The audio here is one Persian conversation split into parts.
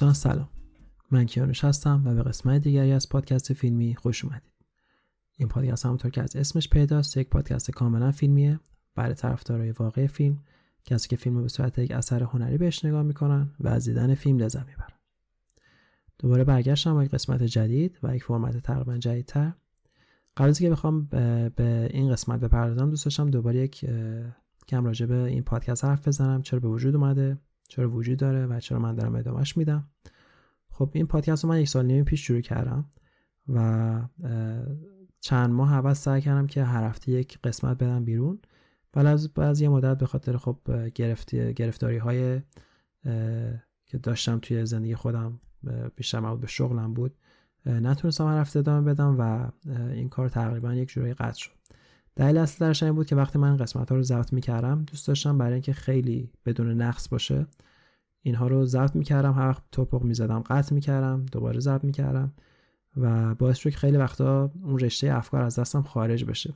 دوستان سلام. من کیانوش هستم و به قسمت دیگری از پادکست فیلمی خوش اومدید. این پادکست همونطور که از اسمش پیداست یک پادکست کاملا فیلمیه. برای طرفدارای واقع فیلم کسی که فیلم رو به صورت یک اثر هنری بهش نگاه می‌کنن و از دیدن فیلم لذت می‌برن. دوباره برگشتم با یک قسمت جدید و یک فرمت تقریبا جدیدتر. قبل از که بخوام به این قسمت بپردازم دوست داشتم دوباره یک کم راجع به این پادکست حرف بزنم. چرا به وجود اومده؟ چرا وجود داره و چرا من دارم ادامهش میدم. خب این پادکست رو من یک سال نیم پیش شروع کردم و چند ماه اول سعی کردم که هر هفته یک قسمت بدم بیرون. ولی از بعضی مدت به خاطر خب گرفتی گرفتاری های که داشتم توی زندگی خودم بیشتر مربوط به شغلم بود نتونستم هر هفته ادامه بدم و این کار تقریبا یک جورایی قطع شد. دلیل اصلی درش این بود که وقتی من قسمت ها رو ضبط می‌کردم دوست داشتم برای اینکه خیلی بدون نقص باشه اینها رو ضبط می‌کردم هر وقت تپق می‌زدم قطع می‌کردم دوباره ضبط می‌کردم و باعث شد که خیلی وقتا اون رشته افکار از دستم خارج بشه.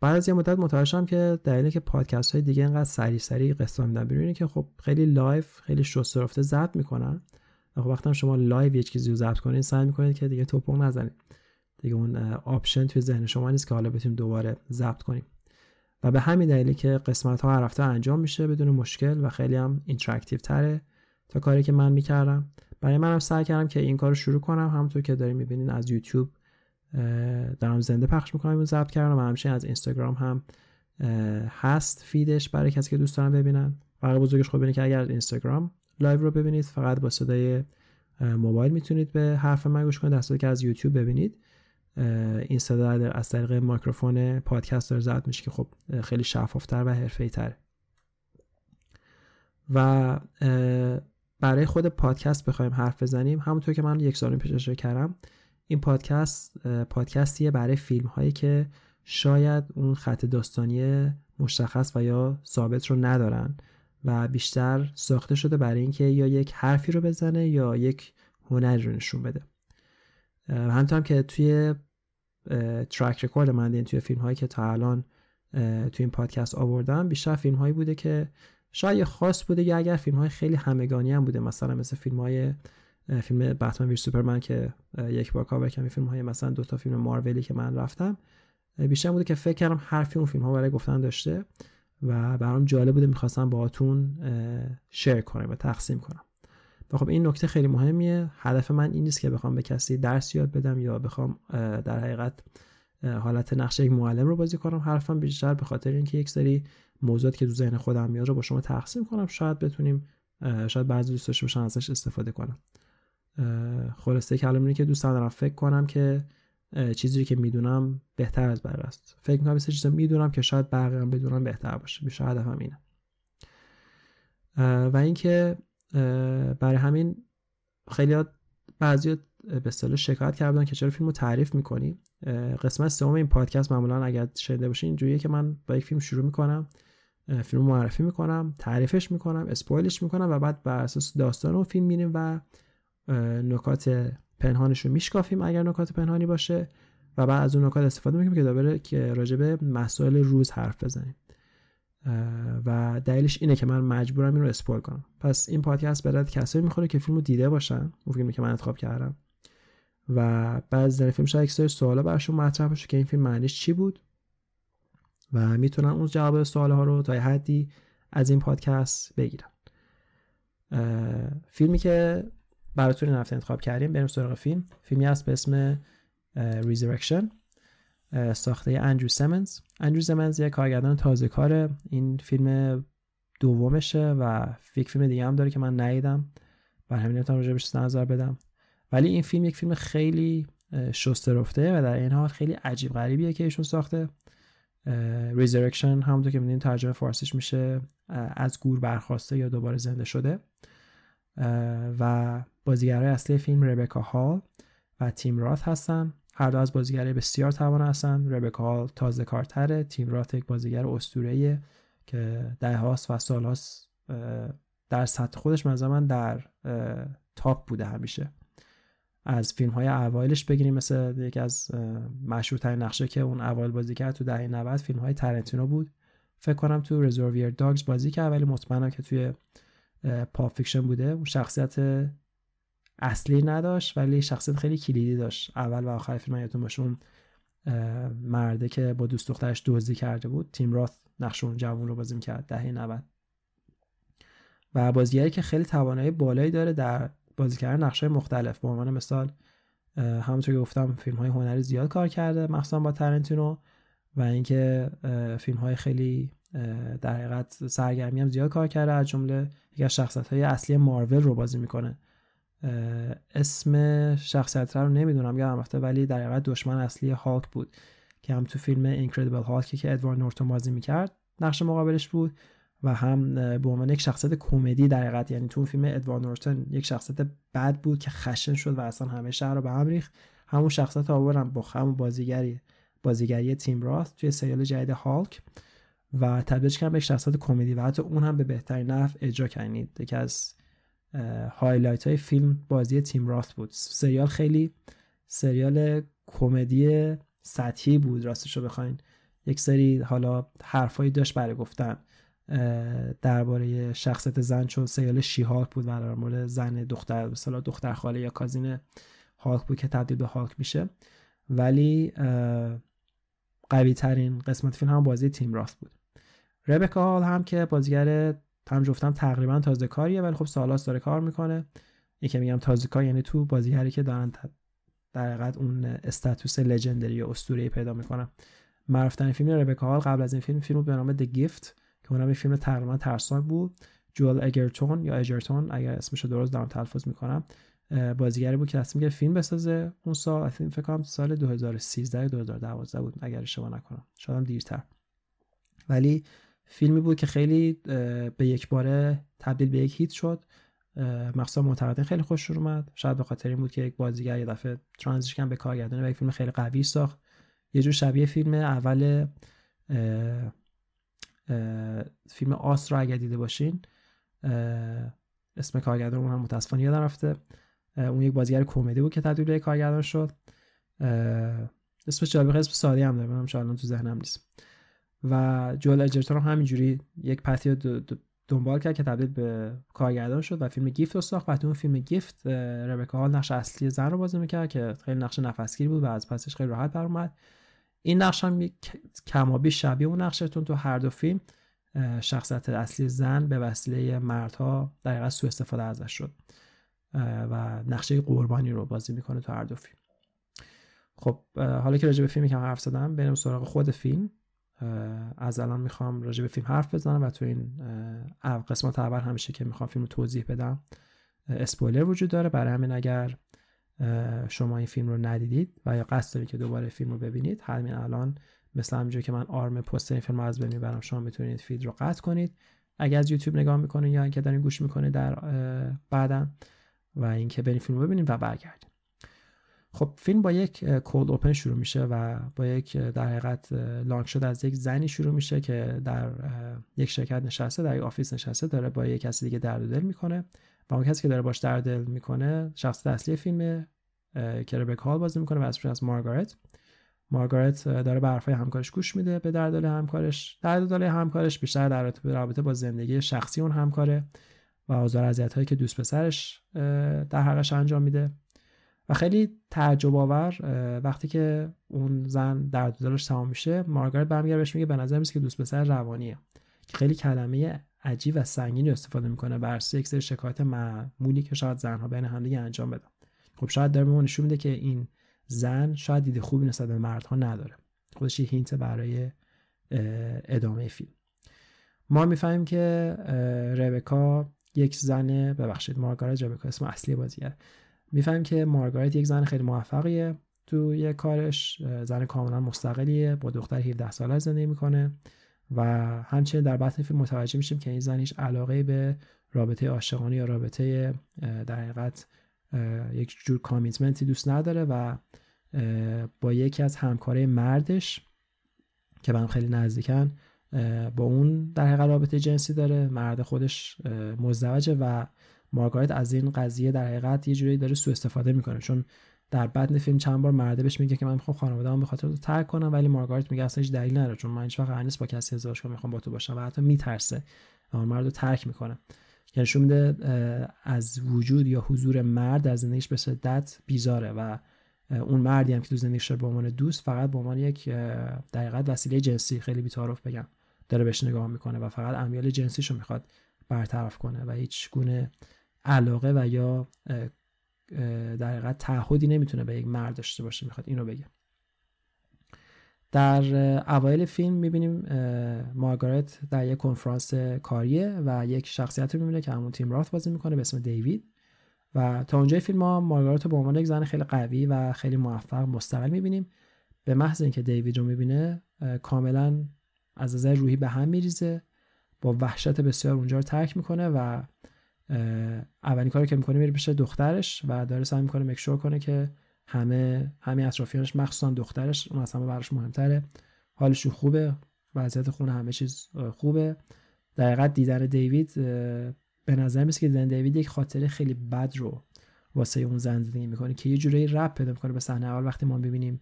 بعد از یه مدت متوجه شدم که دلیلی که پادکست های دیگه اینقدر سریع سریع قسمت میدن بیرون که خب خیلی live خیلی شسته رفته ضبط می‌کنن. و خب وقتی شما live یه چیزی رو ضبط کنید سعی می‌کنید که دیگه تپق نزنید. دیگه اون option توی ذهن شما نیست که حالا بتونیم دوباره ضبط کنیم. و به همین دلیلی که قسمت ها هر انجام میشه بدون مشکل و خیلی هم interactive تره تا کاری که من می‌کردم. برای منم سعی کردم که این کار رو شروع کنم. همونطور که داریم می‌بینین از یوتیوب دارم زنده پخش می‌کنم این ضبط کردم و همچنین از اینستاگرام هم هست feed ش برای کسی که دوست دارن ببینن. فرق بزرگش خب که اگر اینستاگرام live رو ببینید فقط با صدای موبایل می‌تونید به حرف من گوش کنید. در که از یوتیوب ببینید. این صدا از طریق میکروفون پادکست داره ضبط میشه که خب خیلی شفافتر و حرفه‌ای تره و برای خود پادکست بخوایم حرف بزنیم همونطور که من یک سال پیش کردم این پادکست پادکستیه برای فیلم هایی که شاید اون خط داستانی مشخص و یا ثابت رو ندارن و بیشتر ساخته شده برای اینکه یا یک حرفی رو بزنه یا یک هنری رو نشون بده. همونطور هم که توی track record من دیدین توی فیلم هایی که تا الان توی این پادکست آوردم بیشتر فیلم هایی بوده که شاید خاص بوده یا اگر فیلم های خیلی همگانی هم بوده مثلا مثل فیلم های فیلم بتمن ویر سوپرمن که یک بار کاور کردم فیلم های مثلا دو تا فیلم مارولی که من رفتم بیشتر بوده که فکر کردم حرفی اون فیلم ها برای گفتن داشته و برام جالب بوده می‌خواستم باهاتون شیر کنم و تقسیم کنم. و خب این نکته خیلی مهمیه. هدف من این نیست که بخوام به کسی درس یاد بدم یا بخوام در حقیقت حالت نقشه یک معلم رو بازی کنم. حرفم بیشتر به خاطر اینکه یک سری موضوعات که تو ذهن خودم میاد رو با شما تقسیم کنم. شاید بتونیم شاید بعضی دوست داشته باشن ازش استفاده کنم. خلاصه کلام اینه که دوست دارم فکر کنم که چیزی که می‌دونم بهتر از بقیه است. فکر می‌کنم چیزی چیزا می‌دونم که شاید بقیه هم بدونم بهتر باشه. بیشتر هدفم اینه. و اینکه برای همین خیلی بعضی به اصطلاح شکایت کردن که چرا فیلم رو تعریف می‌کنی. قسمت سوم این پادکست معمولا اگر شده باشه اینجوریه که من با یک فیلم شروع می‌کنم فیلم معرفی می‌کنم تعریفش می‌کنم اسپویلش می‌کنم و بعد بر اساس داستان اون فیلم میریم و نکات پنهانش رو میشکافیم اگر نکات پنهانی باشه و بعد از اون نکات استفاده می‌کنیم که دوباره که راجبه مسائل روز حرف بزنیم. و دلیلش اینه که من مجبورم این رو کنم. پس این پادکست به درد کسایی می‌خوره که فیلمو دیده باشن اون فیلمی که من انتخاب کردم. و بعد در فیلم شاید یک سری سوالا براشون مطرح باشه که این فیلم معنیش چی بود. و می‌تونن اون جواب سوال ها رو تا حدی از این پادکست بگیرن فیلمی که براتون این هفته انتخاب کردیم بریم سراغ فیلم. فیلمی هست به اسم Resurrection ساخته اندرو سیمنز اندرو سیمنز یه کارگردان تازه کاره. این فیلم دومشه و یک فیلم دیگه هم داره که من ندیدم. و همین راجع بهش نظر بدم. ولی این فیلم یک فیلم خیلی شسته رفته و در این حال خیلی عجیب غریبیه که ایشون ساخته. Resurrection همونطور که می‌دونید ترجمه فارسیش میشه از گور برخاسته یا دوباره زنده شده. و بازیگرای اصلی فیلم ربکا هال و تیم رات هستن. هر دو از بازیگرای بسیار توان هستن. ربکا هال تازه کارتره. تیم رات یک بازیگر اسطوره‌ایه که ده هاست و سال هاست در سطح خودش من در تاپ بوده همیشه. از فیلم های اوایلش بگیریم مثل یکی از مشهورترین نقشه که اون اوایل بازی کرد تو دهه 90 فیلم های ترنتینو بود. فکر کنم تو رزرویر داگز بازی کرد ولی مطمئنم که توی Pulp Fiction بوده. اون شخصیت اصلی نداشت ولی شخصیت خیلی کلیدی داشت. اول و آخر فیلم یادتون باشه اون مرده که با دوست دخترش دزدی کرده بود. تیم راث نقش اون جوون رو بازی می‌کرد دهه 90 و بازیگری که خیلی توانایی بالایی داره در بازی کردن نقشای مختلف. به عنوان مثال همونطور که گفتم فیلم های هنری زیاد کار کرده مخصوصا با ترنتینو. و اینکه فیلم های خیلی در حقیقت سرگرمی هم زیاد کار کرده. از جمله یکی از شخصیت های اصلی مارول رو بازی می‌کنه. اسم شخصیت رو نمی‌دونم یادم رفته ولی در حقیقت دشمن اصلی هاک بود که هم تو فیلم اینکردیبل هالکی که ادوارد نورتون بازی می‌کرد نقش مقابلش بود و هم به عنوان یک شخصیت کمدی در حقیقت یعنی تو فیلم ادوارد نورتون یک شخصیت بد بود که خشن شد و اصلا همه شهر رو به هم ریخت. همون شخصیت آوردن با همون بازیگری بازیگری تیم راث توی سریال جدید هالک و تبدیلش کردن به شخصیت کمدی و حتی اون هم به بهترین نحو اجرا کردید یکی از highlight های فیلم بازی تیم راث بود. سریال خیلی سریال کمدی سطحی بود راستش رو بخواین. یک سری حالا حرفایی داشت برای گفتن. درباره شخصیت زن چون سریال She-Hulk بود و در مورد زن دختر مثلا دختر خاله یا cousin هاک بود که تبدیل به هاک میشه. ولی قوی ترین قسمت فیلم هم بازی تیم راست بود. ربکا هال هم که بازیگر هم جفتم تقریبا تازه کاریه ولی خب سالاس داره کار می‌کنه. این که میگم تازه کار یعنی تو بازیگری که دارن در حقیقت اون استاتوس لژندری یا اسطوره‌ای پیدا می‌کنن. معروفترین فیلم ربکا هال قبل از این فیلم فیلم به نام The Gift که اونم فیلم تقریبا ترسناک بود. جوال اگرتون یا اجرتون اگر اسمش رو درست دارم تلفظ می‌کنم بازیگری بود که تصمیم گرفت فیلم بسازه. اون سال فکر کنم سال 2013 2012 بود اگر اشتباه نکنم. شاید دیرتر. ولی فیلمی بود که خیلی به یک باره تبدیل به یک هیت شد. مخصوصا منتقدین خیلی خوش اومد. شاید به خاطر این بود که یک بازیگر یه دفعه ترانزیشن به کارگردانی و یک فیلم خیلی قوی ساخت. یه جور شبیه فیلم اول فیلم آس رو اگر دیده باشین اسم کارگردان اون هم متاسفانه یادم رفته. اون یک بازیگر کمدی بود که تبدیل به کارگردان شد. اسمش جالب اسم سادی هم داره منم تو ذهنم نیست. و جول اجرتون هم همینجوری یک پتی دنبال کرد که تبدیل به کارگردان شد و فیلم گیفت رو ساخت. و اون فیلم گیفت ربکا هال نقش اصلی زن رو بازی می‌کرد که خیلی نقش نفسگیر بود و از پسش خیلی راحت برآمد. این نقش هم کمابی شبیه اون نقشتون تو هر دو فیلم شخصیت اصلی زن به وسیله مردها در سوء استفاده ازش شد و نقشه قربانی رو بازی می‌کنه تو هر دو فیلم. خب حالا که راجع به فیلمی که حرف زدم بریم سراغ خود فیلم. از الان می‌خوام راجع به فیلم حرف بزنم و تو این قسمت اول همیشه که می‌خوام فیلم رو توضیح بدم اسپویلر وجود داره. برای همین اگر شما این فیلم رو ندیدید و یا قصد دارید که دوباره فیلم رو ببینید همین الان مثل همینجور که من آرم پست این فیلم از بین می‌برم شما می‌تونید فید رو قطع کنید. اگر از یوتیوب نگاه می‌کنید یا اینکه دارین گوش می‌کنید در بعدا و اینکه برید فیلم رو ببینید و برگردید خب فیلم با یک کولد اوپن شروع میشه و با یک در حقیقت لانچ شد از یک زنی شروع میشه که در یک شرکت نشسته در یک آفیس نشسته داره با یک کسی دیگه درد دل می‌کنه و اون کسی که داره باش درد دل می‌کنه شخص اصلی فیلم که ربک هال بازی می‌کنه و اسمش از مارگارت. مارگارت داره به حرفای همکارش گوش میده به درد دل همکارش. درد دل همکارش بیشتر در رابطه با زندگی شخصی اون همکاره و آزار اذیت هایی که دوست پسرش در حقش انجام میده. و خیلی تعجب آور وقتی که اون زن درد دلش تمام میشه مارگارت برمیگرده بهش میگه به نظر که دوست پسر روانیه. که خیلی کلمه عجیب و سنگینی استفاده می‌کنه بر یک شکایت معمولی که شاید زنها بین همدیگه انجام بدن. خب شاید داره به نشون میده که این زن شاید دید خوبی نسبت به مردها نداره. خودش یه هینت برای ادامه فیلم. ما می‌فهمیم که ربکا یک زن ببخشید مارگارت ربکا اسم اصلی بازیه می‌فهمیم که مارگارت یک زن خیلی موفقیه تو یه کارش زن کاملا مستقلیه با دختر 17 ساله زندگی می‌کنه و همچنین در بطن فیلم متوجه میشیم که این زن هیچ علاقه به رابطه عاشقانه یا رابطه در حقیقت یک جور کامیتمنتی دوست نداره و با یکی از همکاره مردش که به هم خیلی نزدیکن با اون در حقیقت رابطه جنسی داره مرد خودش مزدوجه و مارگارت از این قضیه در حقیقت یه جوری داره سوء استفاده می‌کنه. چون در بدن فیلم چند بار مرده بهش میگه که من می‌خوام خانواده‌ام به خاطر تو ترک کنم ولی مارگارت میگه اصلا هیچ دلیل نداره چون من هیچ وقت با کسی ازدواج کنم می‌خوام با تو باشم و حتی میترسه. مرد رو ترک می‌کنه. یعنی نشون میده از وجود یا حضور مرد در زندگیش به شدت بیزاره و اون مردی هم که تو زندگیش به عنوان دوست فقط به عنوان یک دقیقت وسیله جنسی خیلی بی‌تعارف بگم داره بهش نگاه می‌کنه و فقط امیال جنسیشو می‌خواد برطرف کنه و هیچ گونه علاقه و یا در حقیقت تعهدی نمی‌تونه به یک مرد داشته باشه می‌خواد اینو بگه. در اوایل فیلم می‌بینیم مارگارت در یک کنفرانس کاریه و یک شخصیت رو می‌بینه که همون تیم رافت بازی می‌کنه به اسم دیوید. و تا اونجای فیلم ها مارگارت رو به عنوان یک زن خیلی قوی و خیلی موفق مستقل می‌بینیم. به محض اینکه دیوید رو می‌بینه کاملا از نظر روحی به هم میریزه با وحشت بسیار اونجا رو ترک می‌کنه و اولین کاری که می‌کنه میره پیش دخترش و داره سعی می‌کنه مکشور کنه که همه همه اطرافیانش مخصوصا دخترش اون اصلا براش مهمتره. حالشون خوبه وضعیت خونه همه چیز خوبه. دقیقا دیدن دیوید به نظر میسه که دیدن دیوید یک خاطره خیلی بد رو واسه اون زن زندگی می‌کنه که یه جورایی رپ پیدا می‌کنه به صحنه اول. وقتی ما ببینیم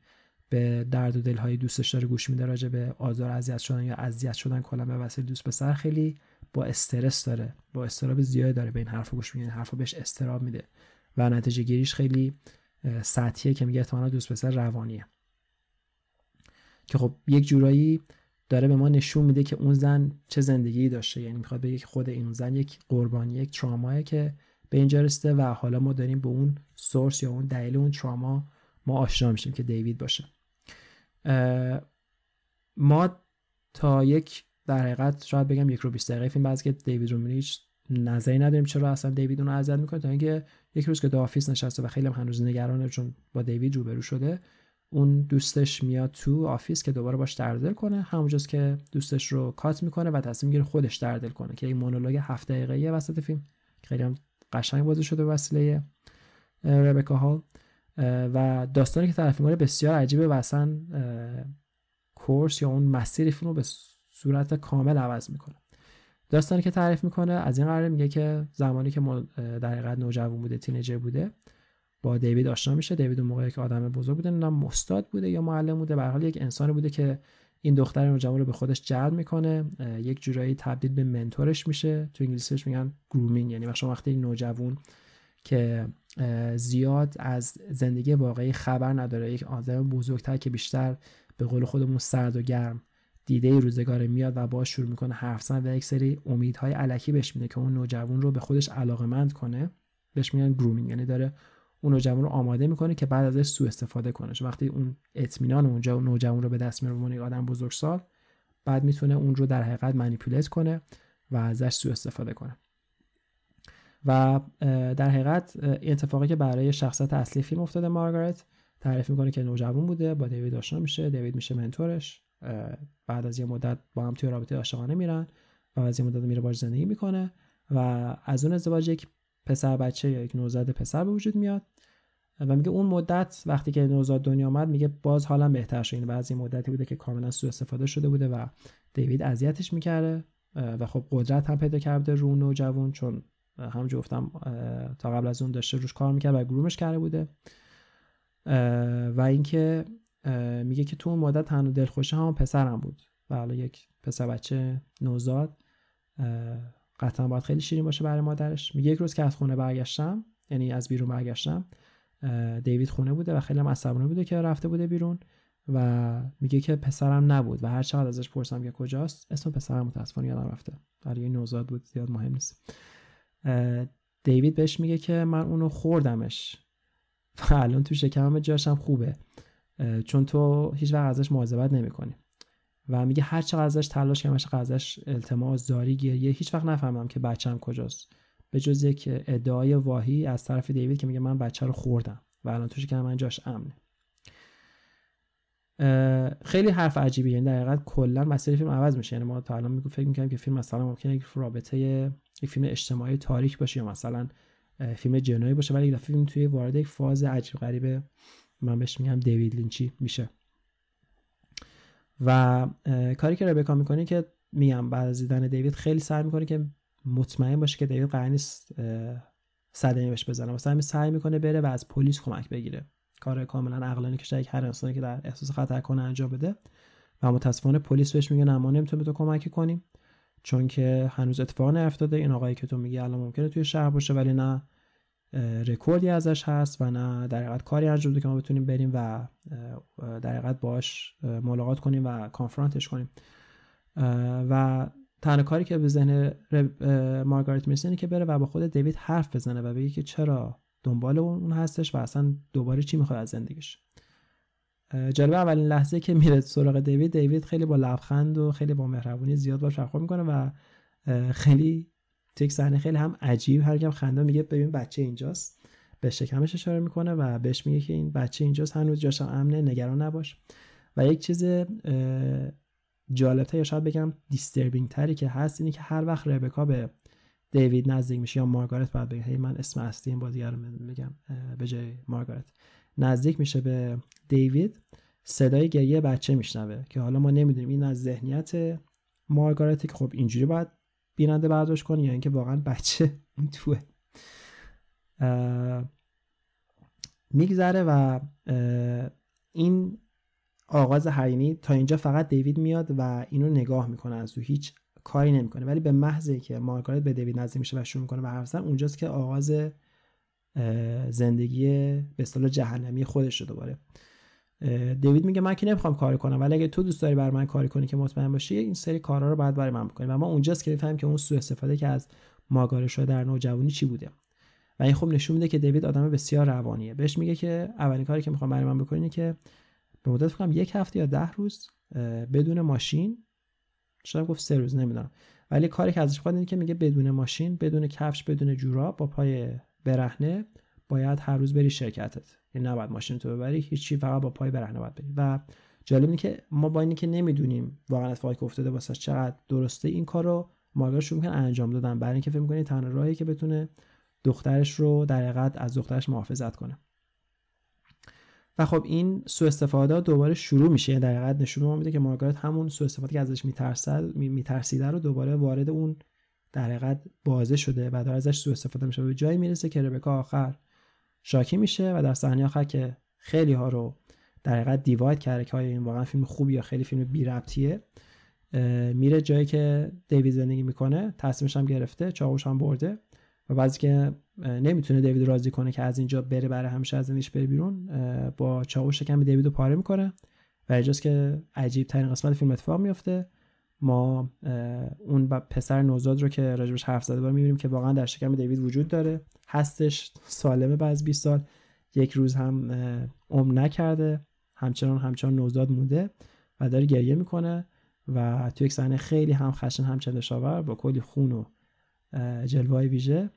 به درد و دلهای دوستش داره گوش میده راجع به آزار اذیت شدن یا اذیت شدن کلا به وسیله دوست پسر خیلی با استرس داره با استراب زیاد داره به این حرف گوش میده حرفو بهش استراب میده و نتیجه گیریش خیلی سطحیه که میگه احتمالا دوست پسر روانیه. که خب یک جورایی داره به ما نشون میده که اون زن چه زندگی داشته. یعنی می‌خواد بگه که خود این زن یک قربانی یک ترامایه که به اینجا رسیده و حالا ما داریم به اون سورس یا اون دلیل اون تراما ما آشنا میشیم که دیوید باشه. ما تا یک در حقیقت شاید بگم یک رو 20 دقیقه فیلم بعد که دیوید رو هیچ نظری نداریم چرا اصلا دیوید اون اذیت می‌کنه تا اینکه یک روز که تو office نشسته و خیلی هم هنوز نگرانه چون با دیوید روبرو شده اون دوستش میاد تو office که دوباره باش درددل کنه همونجاست که دوستش رو cut می‌کنه و تصمیم می‌گیره خودش درددل کنه که این مونولوگ هفت دقیقه وسط فیلم. خیلی هم قشنگ بازی شده وسیله ربکا هال. و داستانی که تعریف می‌کنه بسیار عجیبه و اصلا course یا اون مسیر فیلم رو به صورت کامل عوض می‌کنه. داستانی که تعریف می‌کنه از این قراره میگه که زمانی که در حقیقت نوجوان بوده تینیجر بوده با دیوید آشنا میشه. دیوید اون موقعی که آدم بزرگ بوده نه مستاد بوده یا معلم بوده. به حال یک انسانی بوده که این دختر نوجوان رو به خودش جلب می‌کنه. یک جورایی تبدیل به منتورش میشه. تو انگلیسیش میگن گرومینگ یعنی شما وقتی نوجوان که زیاد از زندگی واقعی خبر نداره. یک آدم بزرگتر که بیشتر به قول خودمون سرد و گرم دیده روزگار میاد و باش شروع می‌کنه حرف زدن و یک سری امیدهای علکی بهش میده که اون نوجوان رو به خودش علاقمند کنه. بهش میگن گرومینگ یعنی داره اون نوجوان رو آماده می‌کنه که بعد ازش سوء استفاده کنه. وقتی اون اطمینان اونجا نوجوان رو به دست میاره آدم بزرگسال بعد می‌تونه اون رو در حقیقت منیپولیت کنه و ازش سوء استفاده کنه. و در حقیقت اتفاقی که برای شخصیت اصلی فیلم افتاده مارگارت تعریف می‌کنه که نوجوان بوده با دیوید آشنا میشه دیوید میشه منتورش بعد از یه مدت با هم توی رابطه عاشقانه میرن و از یه مدت میره باش زندگی می‌کنه و از اون ازدواج یک پسر بچه یا یک نوزاد پسر به وجود میاد و میگه اون مدت وقتی که نوزاد دنیا آمد میگه باز حالا بهتر شد. این بعضی مدتی بوده که کاملا سوء استفاده شده بوده و دیوید اذیتش می‌کرده و خب قدرت هم پیدا کرده رو نوجوان چون همونجور گفتم تا قبل از اون داشته روش کار می‌کرد و گرومش کرده بوده. و اینکه میگه که تو اون مدت تنها دلخوشه هم پسرم بود. و حالا یک پسر بچه نوزاد قطعا باید خیلی شیرین باشه برای مادرش. میگه یک روز که از خونه برگشتم یعنی از بیرون برگشتم دیوید خونه بوده و خیلی هم عصبانی بوده که رفته بوده بیرون و میگه که پسرم نبود و هر چقدر ازش پرسم که کجاست اسم پسرم متاسفانه یادم رفته. برای نوزاد بود زیاد مهم نیست. دیوید بهش میگه که من اونو خوردمش. و الان تو شکمم جاشم خوبه. چون تو هیچ وقت ازش مواظبت نمی‌کنی. و میگه هر چقدر ازش تلاش کردم هر ازش التماس زاری گریه هیچ وقت نفهمم که بچم کجاست. به جز یک ادعای واهی از طرف دیوید که میگه من بچه رو خوردم. و الان تو شکم من جاش امنه. خیلی حرف عجیبی یعنی در حقیقت کلا مسیر فیلم عوض میشه. یعنی ما تا الان میگو فکر می‌کنیم که فیلم مثلا ممکنه یک رابطه یک فیلم اجتماعی تاریک باشه یا مثلا فیلم جنایی باشه ولی یک دفعه فیلم توی وارد یک فاز عجیب غریبه من بهش میگم دیوید لینچی میشه. و کاری که ربکا می‌کنه که میگم بعد از دیدن دیوید خیلی سعی می‌کنه که مطمئن باشه که دیوید قرار نیست صدمه بهش بزنه. واسه سعی می‌کنه بره و از پلیس کمک بگیره. کار کاملا عقلانی که شاید هر انسانی که در احساس خطر کنه انجام بده. و متاسفانه پلیس بهش میگه نه ما نمی‌تونیم به تو کمک کنیم. چون که هنوز اتفاق نیفتاده. این آقایی که تو میگی الان ممکنه توی شهر باشه ولی نه رکوردی ازش هست و نه در حقیقت کاری انجام بده که ما بتونیم بریم و در حقیقت باش ملاقات کنیم و کانفرانتش کنیم. و تنها کاری که به ذهن مارگارت می‌رسه که بره و با خود دیوید حرف بزنه و بگه که چرا دنبال اون هستش و اصلا دوباره چی می‌خواد از زندگیش. جالب اولین لحظه که میره سراغ دیوید دیوید خیلی با لبخند و خیلی با مهربونی زیاد باش برخورد می‌کنه و خیلی تک صحنه خیلی هم عجیب هر خنده میگه ببین بچه اینجاست. به شکمش اشاره می‌کنه و بهش میگه که این بچه اینجاست هنوز جاشم امنه نگران نباش. و یک چیز جالبتر یا شاید بگم دیستربینگ تری که هست اینه که هر وقت ربکا به دیوید نزدیک میشه یا مارگارت باید بگه هی من اسم اصلی این بازیگر رو میگم به جای مارگارت. نزدیک میشه به دیوید صدای گریه بچه میشنوه که حالا ما نمی‌دونیم این از ذهنیت مارگارت که خب اینجوری باید بیننده برداشت کنه یا اینکه واقعا بچه اون توه. میگذره و این آغاز هرینی تا اینجا فقط دیوید میاد و اینو نگاه می‌کنه از او هیچ کاری نمی‌کنه. ولی به محضی که مارگارت به دیوید نزدیک میشه و شروع می‌کنه به حرف اونجاست که آغاز زندگی به اصطلاح جهنمی خودش رو دوباره. دیوید میگه من که نمی‌خوام کار کنم ولی اگه تو دوست داری بر من کاری کنی که مطمئن باشی این سری کارا رو باید برای من بکنی. و ما اونجاست که می‌فهمیم که اون سوء استفاده که از ماگارش شده در نوجوانی چی بوده. و این خوب نشون میده که دیوید آدم بسیار روانیه. بهش میگه که اولین کاری که می‌خوام برای من بکنی که به مدت فکر یک هفته یا ده روز بدون ماشین شاید گفت سه روز نمی‌دونم. ولی کاری که ازش می‌خواد اینه که میگه بدون ماشین بدون کفش بدون جوراب با پای برهنه باید هر روز بری شرکتت. یعنی نباید ماشین تو ببری هیچی فقط با پای برهنه باید بری. و جالب اینه که ما با اینی که نمی‌دونیم واقعا اتفاقی که افتاده واسه چقدر درسته این کار رو ماگار شروع می‌کنه انجام دادن. برای اینکه فکر می‌کنه تنها راهی که بتونه دخترش رو در حقیقت از دخترش محافظت کنه. و خب این سوء استفاده دوباره شروع میشه. یعنی در حقیقت نشون میده که مارگارت همون سوء استفاده که ازش میترسد میترسیده رو دوباره وارد اون در حقیقت بازه شده و داره ازش سوء استفاده میشه. به جایی می‌رسه که ربکا آخر شاکی میشه و در صحنه آخر که خیلی ها رو در حقیقت دیواید کرده که این واقعا فیلم خوبی یا خیلی فیلم بی ربطیه میره جایی که دیوید زندگی می‌کنه تصمیمش هم گرفته چاقوش هم برده و بعضی که نمی‌تونه دیوید راضی کنه که از اینجا بره برای همیشه از زندگیش بره بیرون با چاقوش شکم دیوید رو پاره می‌کنه و اینجاست که عجیب ترین قسمت فیلم اتفاق میفته ما اون پسر نوزاد رو که راجبش حرف زده بود می‌بینیم که واقعا در شکم دیوید وجود داره. هستش سالمه بعد از 20 سال. یک روز هم عمر نکرده. همچنان همچنان نوزاد مونده و داره گریه می‌کنه و تو یک صحنه خیلی هم خشن هم چندشاور با کلی خون و جلوه ویژه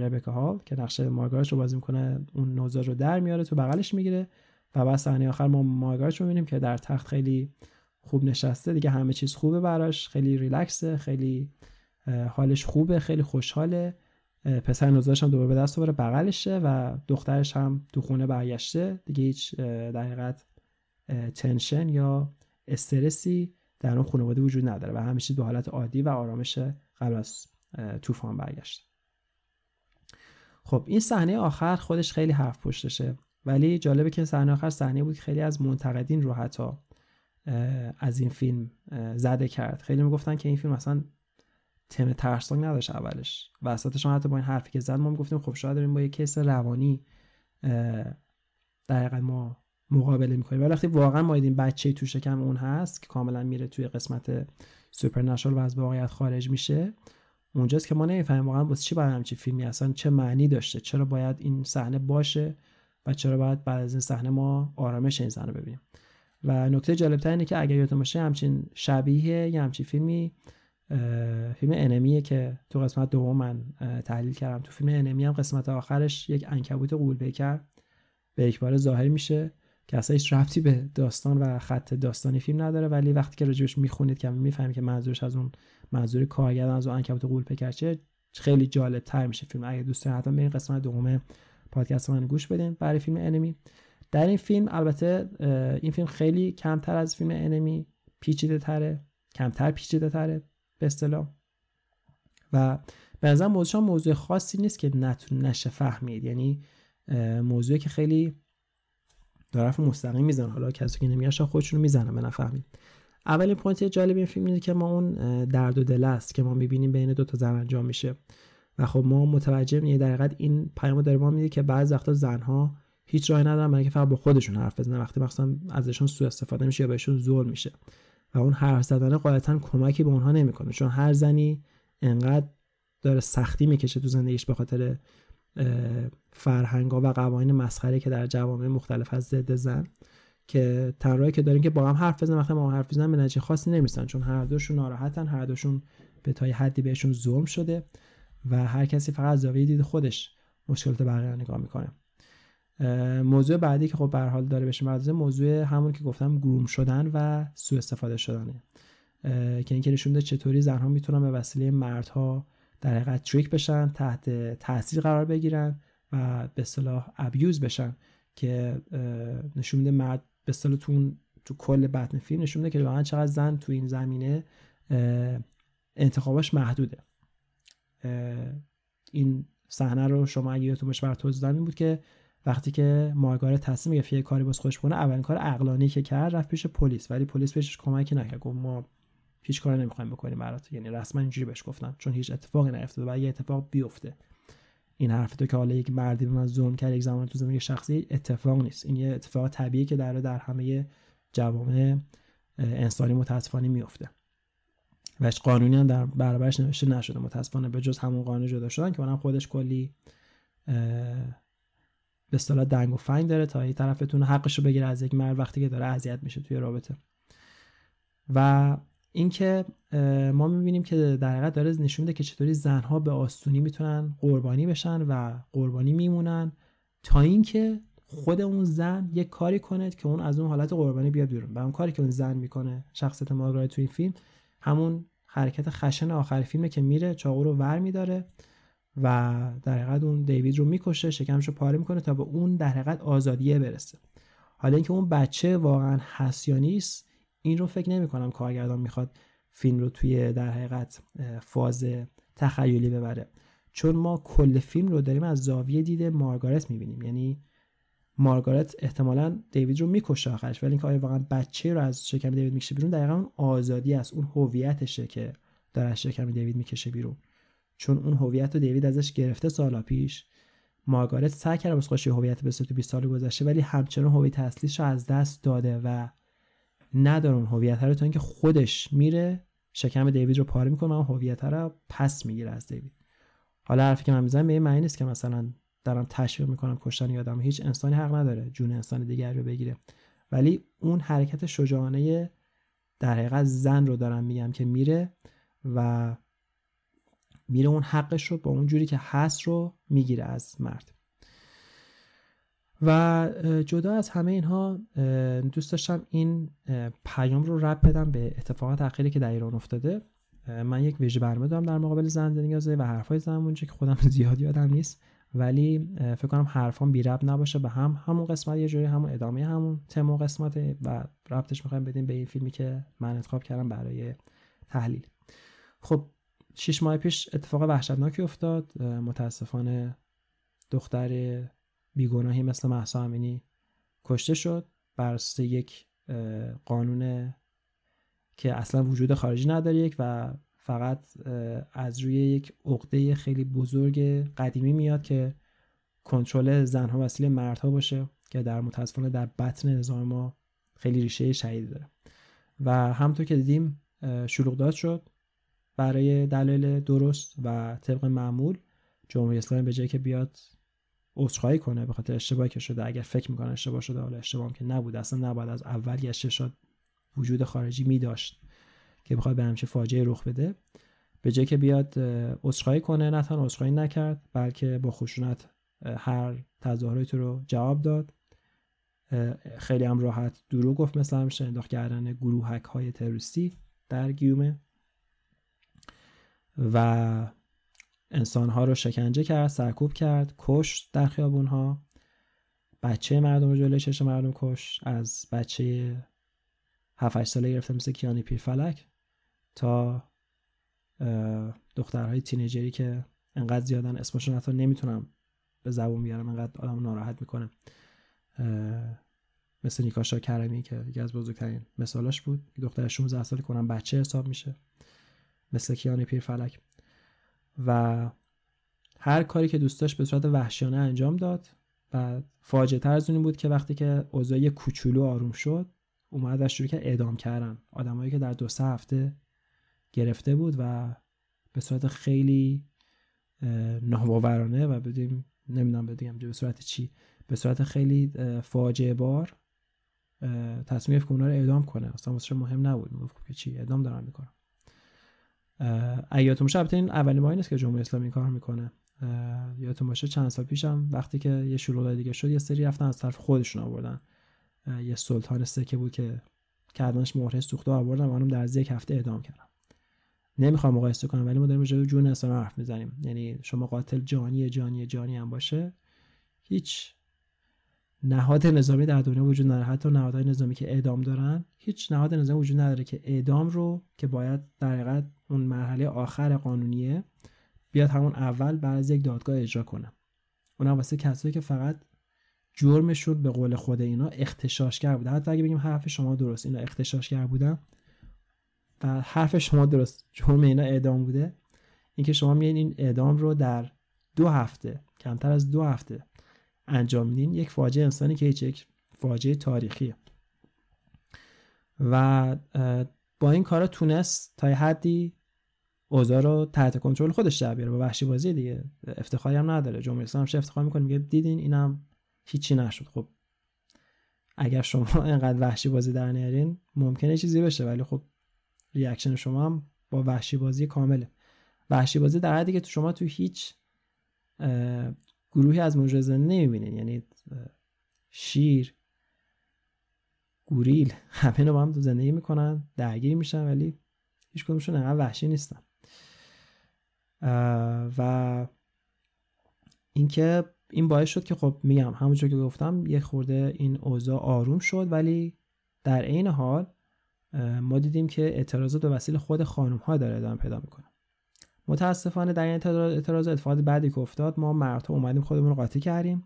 ربکا هال که نقشه مارگارش رو بازی می‌کنه اون نوزاد رو در میاره تو بغلش می‌گیره و بعد صحنه آخر ما مارگارش رو می‌بینیم که در تخت خیلی خوب نشسته دیگه همه چیز خوبه براش خیلی ریلکسه خیلی حالش خوبه خیلی خوشحاله. پسر نوزادش هم دوباره به دست دوباره بغلشه و دخترش هم تو خونه برگشته. دیگه هیچ در تنشن یا استرسی در اون خانواده وجود نداره و همیشه به حالت عادی و آرامش قبل از طوفان برگشت خب این صحنه آخر خودش خیلی حرف پشتشه. ولی جالبه که صحنه آخر صحنه بود که خیلی از منتقدین رو حتی از این فیلم زده کرد. خیلی می‌گفتن که این فیلم اصلا تم ترسناک نداشت اولش. وسطش حتی با این حرفی که زد ما می‌گفتیم خب شاید داریم با یه case روانی در ما مقابله می‌کنیم. ولی وقتی واقعا ما دیدیم بچه تو شکم اون هست که کاملا میره توی قسمت supernatural و از واقعیت خارج میشه اونجاست که ما نمی‌فهمیم واقعا واسه چی باید همچین فیلمی اصلا چه معنی داشته؟ چرا باید این صحنه باشه و چرا باید بعد از این صحنه ما آرامش این صحنه ببینیم؟ و نکته جالب اینه که اگر یادتون باشه همچین شبیه یا همچین فیلمی فیلم انمیه که تو قسمت دوم من تحلیل کردم. تو فیلم انمی هم قسمت آخرش یک انکبوت قول بیکر به یک بار ظاهر میشه. که اصلا هیچ ربطی به داستان و خط داستانی فیلم نداره ولی وقتی که راجبش می‌خونید که می‌فهمید که منظورش از اون منظور کارگردان از اون انکبوت قول پیکر چه خیلی جالب تر میشه فیلم. اگه دوست دارین حتما برین قسمت دوم پادکست من گوش بدین برای فیلم Enemy. در این فیلم البته این فیلم خیلی کمتر از فیلم Enemy پیچیده تره کمتر پیچیده تره به اصطلاح. و به نظر موضوع موضوع خاصی نیست که نتونه نشه فهمید. یعنی موضوعی که خیلی طرف مستقیم می‌زنه. حالا کسی که نمیگه خودشونو می‌زنن به نفهمی. اولین point جالب این فیلم اینه که ما اون درد و دل است که ما می‌بینیم بین دو تا زن انجام میشه. و خب ما متوجه میشیم در حقیقت این پیام داره ما میده که بعضی وقتا زنها هیچ راهی ندارن برای فقط با خودشون حرف بزنن. وقتی مثلا ازشون سوء استفاده میشه یا بهشون ظلم میشه. و اون حرف زدن قاعدتا کمکی به اونها نمی‌کنه. چون هر زنی انقدر داره سختی می‌کشه تو زندگیش به خاطر فرهنگا و قوانین مسخره که در جوامع مختلف از ضد زن که تنهایی که داریم که با هم حرف بزنن وقتی ما حرف بزنن به نتیجه خاصی نمی‌رسن. چون هر دوشون ناراحتن هر دوشون به تای حدی بهشون ظلم شده و هر کسی فقط از زاویه دید خودش مشکلات بقیه نگاه می‌کنه. موضوع بعدی که خب به حال داره بشه مرزه موضوع همون که گفتم گروم شدن و سوء استفاده شدنه. که اینکه نشون چطوری زنها می‌تونن به وسیله مردها در حقیقت تریک بشن تحت تاثیر قرار بگیرن و به اصطلاح ابیوز بشن. که نشون میده مرد به اصطلاح تو تو کل بطن فیلم نشون میده که واقعا چقدر زن تو این زمینه انتخاباش محدوده. این صحنه رو شما اگه یادتون باشه توضیح بود که وقتی که مارگارت تصمیم گرفت یه کاری باز خوش کنه اولین کار عقلانی که کرد رفت پیش پلیس. ولی پلیس بهش کمکی نکرد. گفت ما هیچ کاری نمی‌خوایم بکنیم برات. یعنی رسما اینجوری بهش گفتن. چون هیچ اتفاقی نیفتاده. و یه اتفاق بیفته. این حرف تو که حالا یک مردی به من ظلم کرد یک زمان تو زندگی شخصی اتفاق نیست. این یه اتفاق طبیعی که در در همه جوامع انسانی متاسفانه میفته و قانونی هم در برابرش نوشته نشده. متاسفانه به جز همون قانون جدا شدن که اونم خودش کلی به اصطلاح دنگ و فنگ داره تا این طرفتون حقش رو بگیره از یک مرد وقتی که داره اذیت میشه توی رابطه. و اینکه ما می‌بینیم که در حقیقت داره نشون میده که چطوری زنها به آستونی می‌تونن قربانی بشن و قربانی میمونن تا اینکه خود اون زن یک کاری کنه که اون از اون حالت قربانی بیاد بیرون. و اون کاری که اون زن می‌کنه شخصیت مارگارت توی این فیلم همون حرکت خشن آخر فیلمه که میره چاقو رو ور میداره. و در حقیقت اون دیوید رو می‌کشه شکمش رو پاره می‌کنه تا به اون در حقیقت آزادیه برسه. حالا اینکه اون بچه واقعا هست یا نیست این رو فکر نمی کنم کارگردان می‌خواد فیلم رو توی در حقیقت فاز تخیلی ببره. چون ما کل فیلم رو داریم از زاویه دید مارگارت می‌بینیم. یعنی مارگارت احتمالا دیوید رو می‌کشه آخرش ولی اینکه آیا واقعا بچه رو از شکم دیوید می‌کشه بیرون دقیقا اون آزادی است اون هویتشه که داره از شکم دیوید می‌کشه بیرون. چون اون هویت رو دیوید ازش گرفته سالا پیش. مارگارت سعی کرده واسه خوشی هویت به تو 20 سال گذشته ولی همچنان هویت اصلیش رو از دست داده و نداره اون هویت رو تا اینکه خودش میره شکم دیوید رو پاره می‌کنه و هویت رو پس می‌گیره از دیوید. حالا حرفی که من می‌زنم به این معنی نیست که مثلا دارم تشویق می‌کنم کشتن یادم. هیچ انسانی حق نداره جون انسان دیگر رو بگیره. ولی اون حرکت شجاعانه در حقیقت زن رو دارم میگم که میره و میره اون حقش رو با اون جوری که هست رو می‌گیره از مرد. و جدا از همه اینها دوست داشتم این پیام رو رب بدم به اتفاقات اخیری که در ایران افتاده. من یک ویژه برنامه دارم در مقابل زن زندگی و حرفای زن اونجا که خودم زیاد یادم نیست. ولی فکر کنم حرفام بی رب نباشه به هم. همون قسمت یه جوری همون ادامه همون تم و قسمت و ربطش می‌خوایم بدیم به این فیلمی که من انتخاب کردم برای تحلیل. خب شش ماه پیش اتفاق وحشتناکی افتاد. متاسفانه دختر بیگناهی مثل محسا امینی کشته شد بر یک قانون که اصلا وجود خارجی نداره یک و فقط از روی یک عقده خیلی بزرگ قدیمی میاد که کنترل زنها وسیله مردها باشه که در متاسفانه در بطن نظام ما خیلی ریشه شهید داره. و همطور که دیدیم شلوغ داد شد. برای دلایل درست و طبق معمول جمهوری اسلامی به جایی که بیاد عذرخواهی کنه به خاطر اشتباهی که شده. اگر فکر می‌کنه اشتباه شده حالا اشتباه که نبود. اصلا نباید از اول گشته وجود خارجی می داشت که بخواد به همچه فاجعه رخ بده. به جای که بیاد عذرخواهی کنه. نه تنها عذرخواهی نکرد بلکه با خشونت هر تظاهراتی رو جواب داد. خیلی هم راحت دروغ گفت مثلا همیشه انداخت کردن گروهک های تروریستی در گیومه. و انسانها رو شکنجه کرد سرکوب کرد کشت در خیابون ها بچه مردم رو جلوی چشم مردم کش از بچه 7 ساله گرفته مثل کیانی پیرفلک تا دخترهای تینیجری که انقدر زیادن اسمشون حتی نمی‌تونم به زبون بیارم انقدر آدم ناراحت می‌کنه. مثل نیکاشا کرمی که یکی از بزرگترین مثالاش بود. دختر 16 ساله کنم بچه حساب میشه. مثل کیان پیرفلک و هر کاری که دوست داشت به صورت وحشیانه انجام داد. و فاجعه تر از بود که وقتی که اوضاع کوچولو آروم شد اومد و شروع که اعدام کردن. آدمایی که در دو سه هفته گرفته بود و به صورت خیلی ناباورانه و بدیم نمی‌دونم بگم به صورت چی به صورت خیلی فاجعه بار تصمیم گرفت که اونا رو اعدام کنه. اصلا مهم نبود. می‌گفت که چی؟ اعدام دارن می‌کنن اگه یادتون باشه این اولین باری نیست که جمهوری اسلامی کار می‌کنه. یادتون باشه چند سال پیشم وقتی که یه شلوغ دیگه شد یه سری رفتن از طرف خودشون آوردن. یه سلطان سکه بود که کردنش مهره سوخته آوردن و اونم در یک هفته اعدام کردن نمی‌خوام مقایسه کنم ولی ما داریم راجع جون انسان حرف می‌زنیم. یعنی شما قاتل جانی جانی جانی هم باشه هیچ نهاد نظامی در دنیا وجود نداره. حتی نهادهای نظامی که اعدام دارن هیچ نهاد نظامی وجود نداره که اعدام رو که باید در حقیقت اون مرحله آخر قانونیه بیاد همون اول بعد از یک دادگاه اجرا کنه. اونم واسه کسایی که فقط جرمشون به قول خود اینا اختشاشگر بوده حتی اگه بگیم حرف شما درست اینا اختشاشگر بودن. و حرف شما درست جرم اینا اعدام بوده. اینکه شما میین این اعدام رو در دو هفته کمتر از دو هفته انجام میدین یک فاجعه انسانی که یک فاجعه تاریخیه. و با این کارا تونست تا حدی اوضاع رو تحت کنترل خودش در بیاره. با وحشی بازی دیگه افتخاری هم نداره. جمهوری اسلامی افتخار می‌کنه؟ میگه دیدین اینم هیچی نشد. خب اگر شما اینقدر وحشی بازی در نیارین ممکنه چیزی بشه ولی خب ریاکشن شما هم با وحشی بازی کامله. وحشی بازی در حدی که تو شما تو هیچ گروهی از مجرزانه نمی‌بینین. یعنی شیر گوریل همه رو با هم تو زندگی می‌کنن درگیری میشن ولی هیچ کدومشون انقدر وحشی نیستن. و اینکه این باعث شد که خب میگم همونجور که گفتم یه خورده این اوضاع آروم شد ولی در عین حال ما دیدیم که اعتراضات به وسیله خود خانم ها داره ادامه پیدا می‌کنه. متاسفانه در این اعتراض اتفاقات بعدی که افتاد ما مردها اومدیم خودمون رو قاطی کردیم.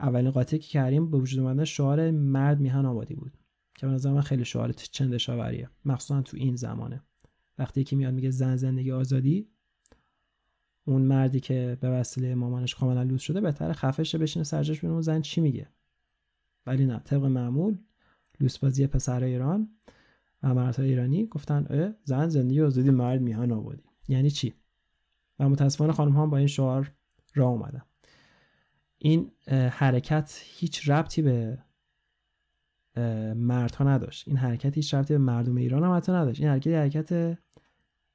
اولین قاطی که کردیم به وجود اومدن شعار مرد میهن آبادی بود که به نظر من خیلی شعار چندشاوریه مخصوصا تو این زمانه. وقتی که میاد میگه زن زندگی آزادی اون مردی که به وسیله مامانش کاملا لوس شده بهتره خفش بشینه سرجاش ببینه زن چی میگه. ولی نه طبق معمول لوس بازی پسر ایران و مردهای ایرانی گفتن زن زندگی آزادی مرد میهن آبادی. یعنی چی؟ و متاسفانه خانم ها با این شعار را اومدن. این حرکت هیچ ربطی به مردها نداشت. این حرکت هیچ ربطی به مردم ایران هم حتی نداشت. این حرکت حرکت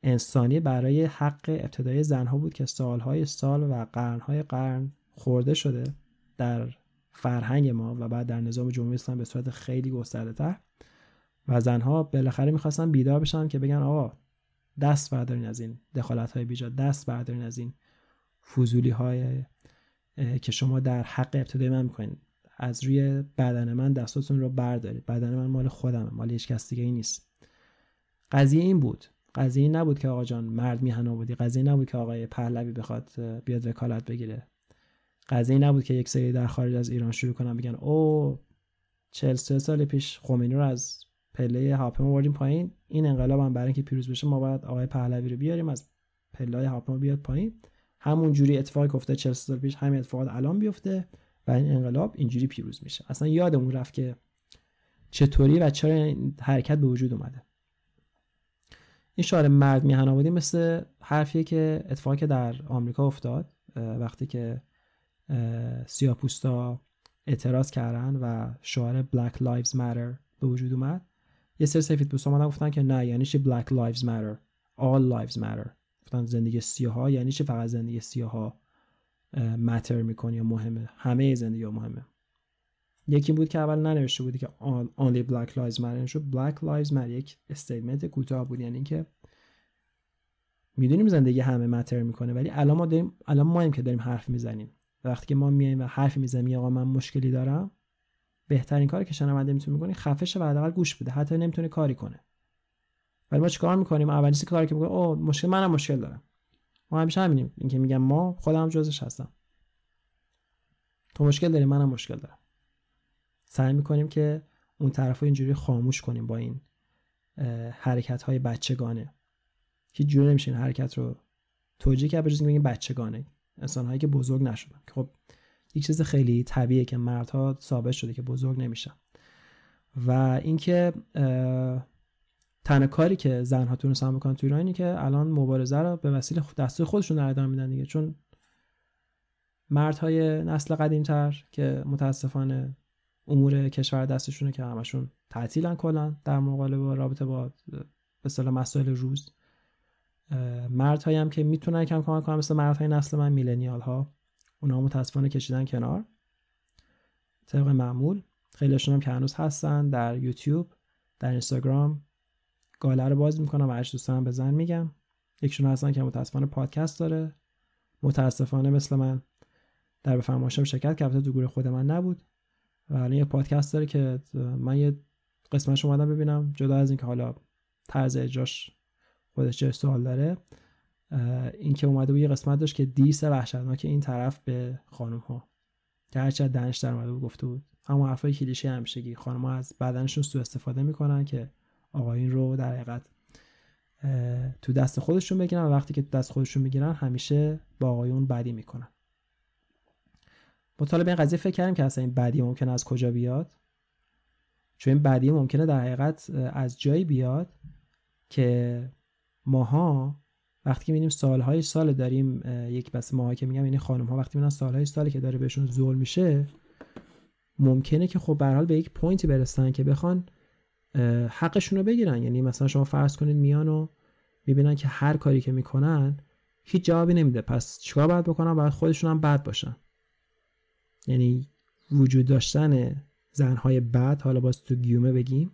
انسانی برای حق ابتدای زنها بود که سالهای سال و قرنهای قرن خورده شده در فرهنگ ما و بعد در نظام جمهوری اسلامی به صورت خیلی گسترده تر و زنها بالاخره می‌خواستن بیدار بشن که بگن آقا دست بردارین از این دخالت های بیجا دست بردارین از این فضولی های که شما در حق ابتدای من می‌کنین. از روی بدن من دستاتون رو بردارید. بدن من مال خودمه مال هیچ کس دیگه ای نیست. قضیه این بود. قضیه این نبود که آقا جان مرد میهن بودی قضیه نبود که آقای پهلوی بخواد بیاد وکالت بگیره. قضیه نبود که یک سری در خارج از ایران شروع کنن بگن او 43 سال پیش خمینی رو از پله هاپم آوردیم پایین. این انقلاب هم برای اینکه پیروز بشه ما باید آقای پهلوی رو بیاریم از پله هاپم بیاد پایین. همون جوری اتفاقی افتاد 40 سال پیش همین اتفاقات الان بیفته و این انقلاب اینجوری پیروز میشه. اصلا یادمون رفت که چطوری و چرا حرکت به وجود اومده. این شعار مرد میهن آبادی مثل حرفیه که اتفاقی که در آمریکا افتاد وقتی که سیاپوستا اعتراض کردن و شعار Black Lives Matter به وجود اومد. یه سری سفید پوستا اومدن گفتن که نه یعنی چی؟ Black Lives Matter. All Lives Matter. گفتن زندگی سیاها یعنی چی فقط زندگی سیاها ماتر می‌کنه یا مهمه؟ همه زندگی ها مهمه. یکی بود که اول ننوشته بودی که only black lives matter. شد black lives matter یک استیتمنت کوتاه بود. یعنی که می‌دونیم زندگی همه ماتر می‌کنه ولی الان ما داریم الان ما که داریم حرف می‌زنیم. وقتی که ما میایم و حرف می‌زنیم آقا من مشکلی دارم. بهترین کاری که شنونده می‌تونه می‌کنه خفش بعد اول گوش بده. حتی نمی‌تونه کاری کنه. ولی ما چیکار می‌کنیم؟ اولین کاری که می‌کنیم او مشکل منم مشکل دارم. ما همیشه همینیم. اینکه میگم ما خودم جزش هستم. تو مشکل داری منم مشکل دارم. سعی می‌کنیم که اون طرف رو اینجوری خاموش کنیم با این حرکت های بچگانه. هیچ جوری نمیشه این حرکت رو توجیه کرد بجز بگیم بچگانه. انسان هایی که بزرگ نشدن. خب یک چیز خیلی طبیعیه که مردها ثابت شده که بزرگ نمیشن. و اینکه تنها کاری که زنها تونستن بکنن تو ایران اینه که الان مبارزه رو به وسیله دست خودشون در ادامه میدن دیگه. چون مردهای نسل قدیمتر که متاسفانه امور کشور دستشونه که همشون تعطیلن کلا در مقابل با رابطه با به مسائل روز مردهایی هم که می‌تونن کم کمک کنن مثل مردهای نسل من میلنیال ها اونا متاسفانه کشیدن کنار. طبق معمول خیلیشون هم که هنوز هستن در یوتیوب در اینستاگرام گاله رو باز می‌کنم و اش دوستان به زن میگم. یکشون هستن که متاسفانه پادکست داره. متاسفانه مثل من در بفرمایشم شرکت کرده تو گروه خود من نبود. و الان یه پادکست داره که من یه قسمتش اومدم ببینم جدا از اینکه حالا طرز اجراش خودش چه سوال داره. اینکه اومده بود یه قسمت داشت که دیس وحشتناک این طرف به خانم ها که هرچه دنش در اومده بود گفته بود. همون حرفای کلیشه همیشگی. خانم ها از بدنشون سوء استفاده می‌کنن که آقایون رو در حقیقت تو دست خودشون بگیرن و وقتی که تو دست خودشون می‌گیرن همیشه با آقایون بدی می‌کنن. مطالبه این قضیه فکر کردیم که اصلا این بدی ممکنه از کجا بیاد؟ چون این بدی ممکنه در حقیقت از جایی بیاد که ماها وقتی که می‌بینیم سالهای سال داریم یک بس ماها که میگم یعنی خانم ها وقتی می‌بینن سالهای سالی که داره بهشون ظلم میشه ممکنه که خب به به یک پوینتی برسن که بخوان حقشون رو بگیرن. یعنی مثلا شما فرض کنید میان و می‌بینن که هر کاری که می‌کنن هیچ جوابی نمیده. پس چیکار باید بکنن؟ باید خودشون هم بد باشن. یعنی وجود داشتن زنهای بد حالا باز تو گیومه بگیم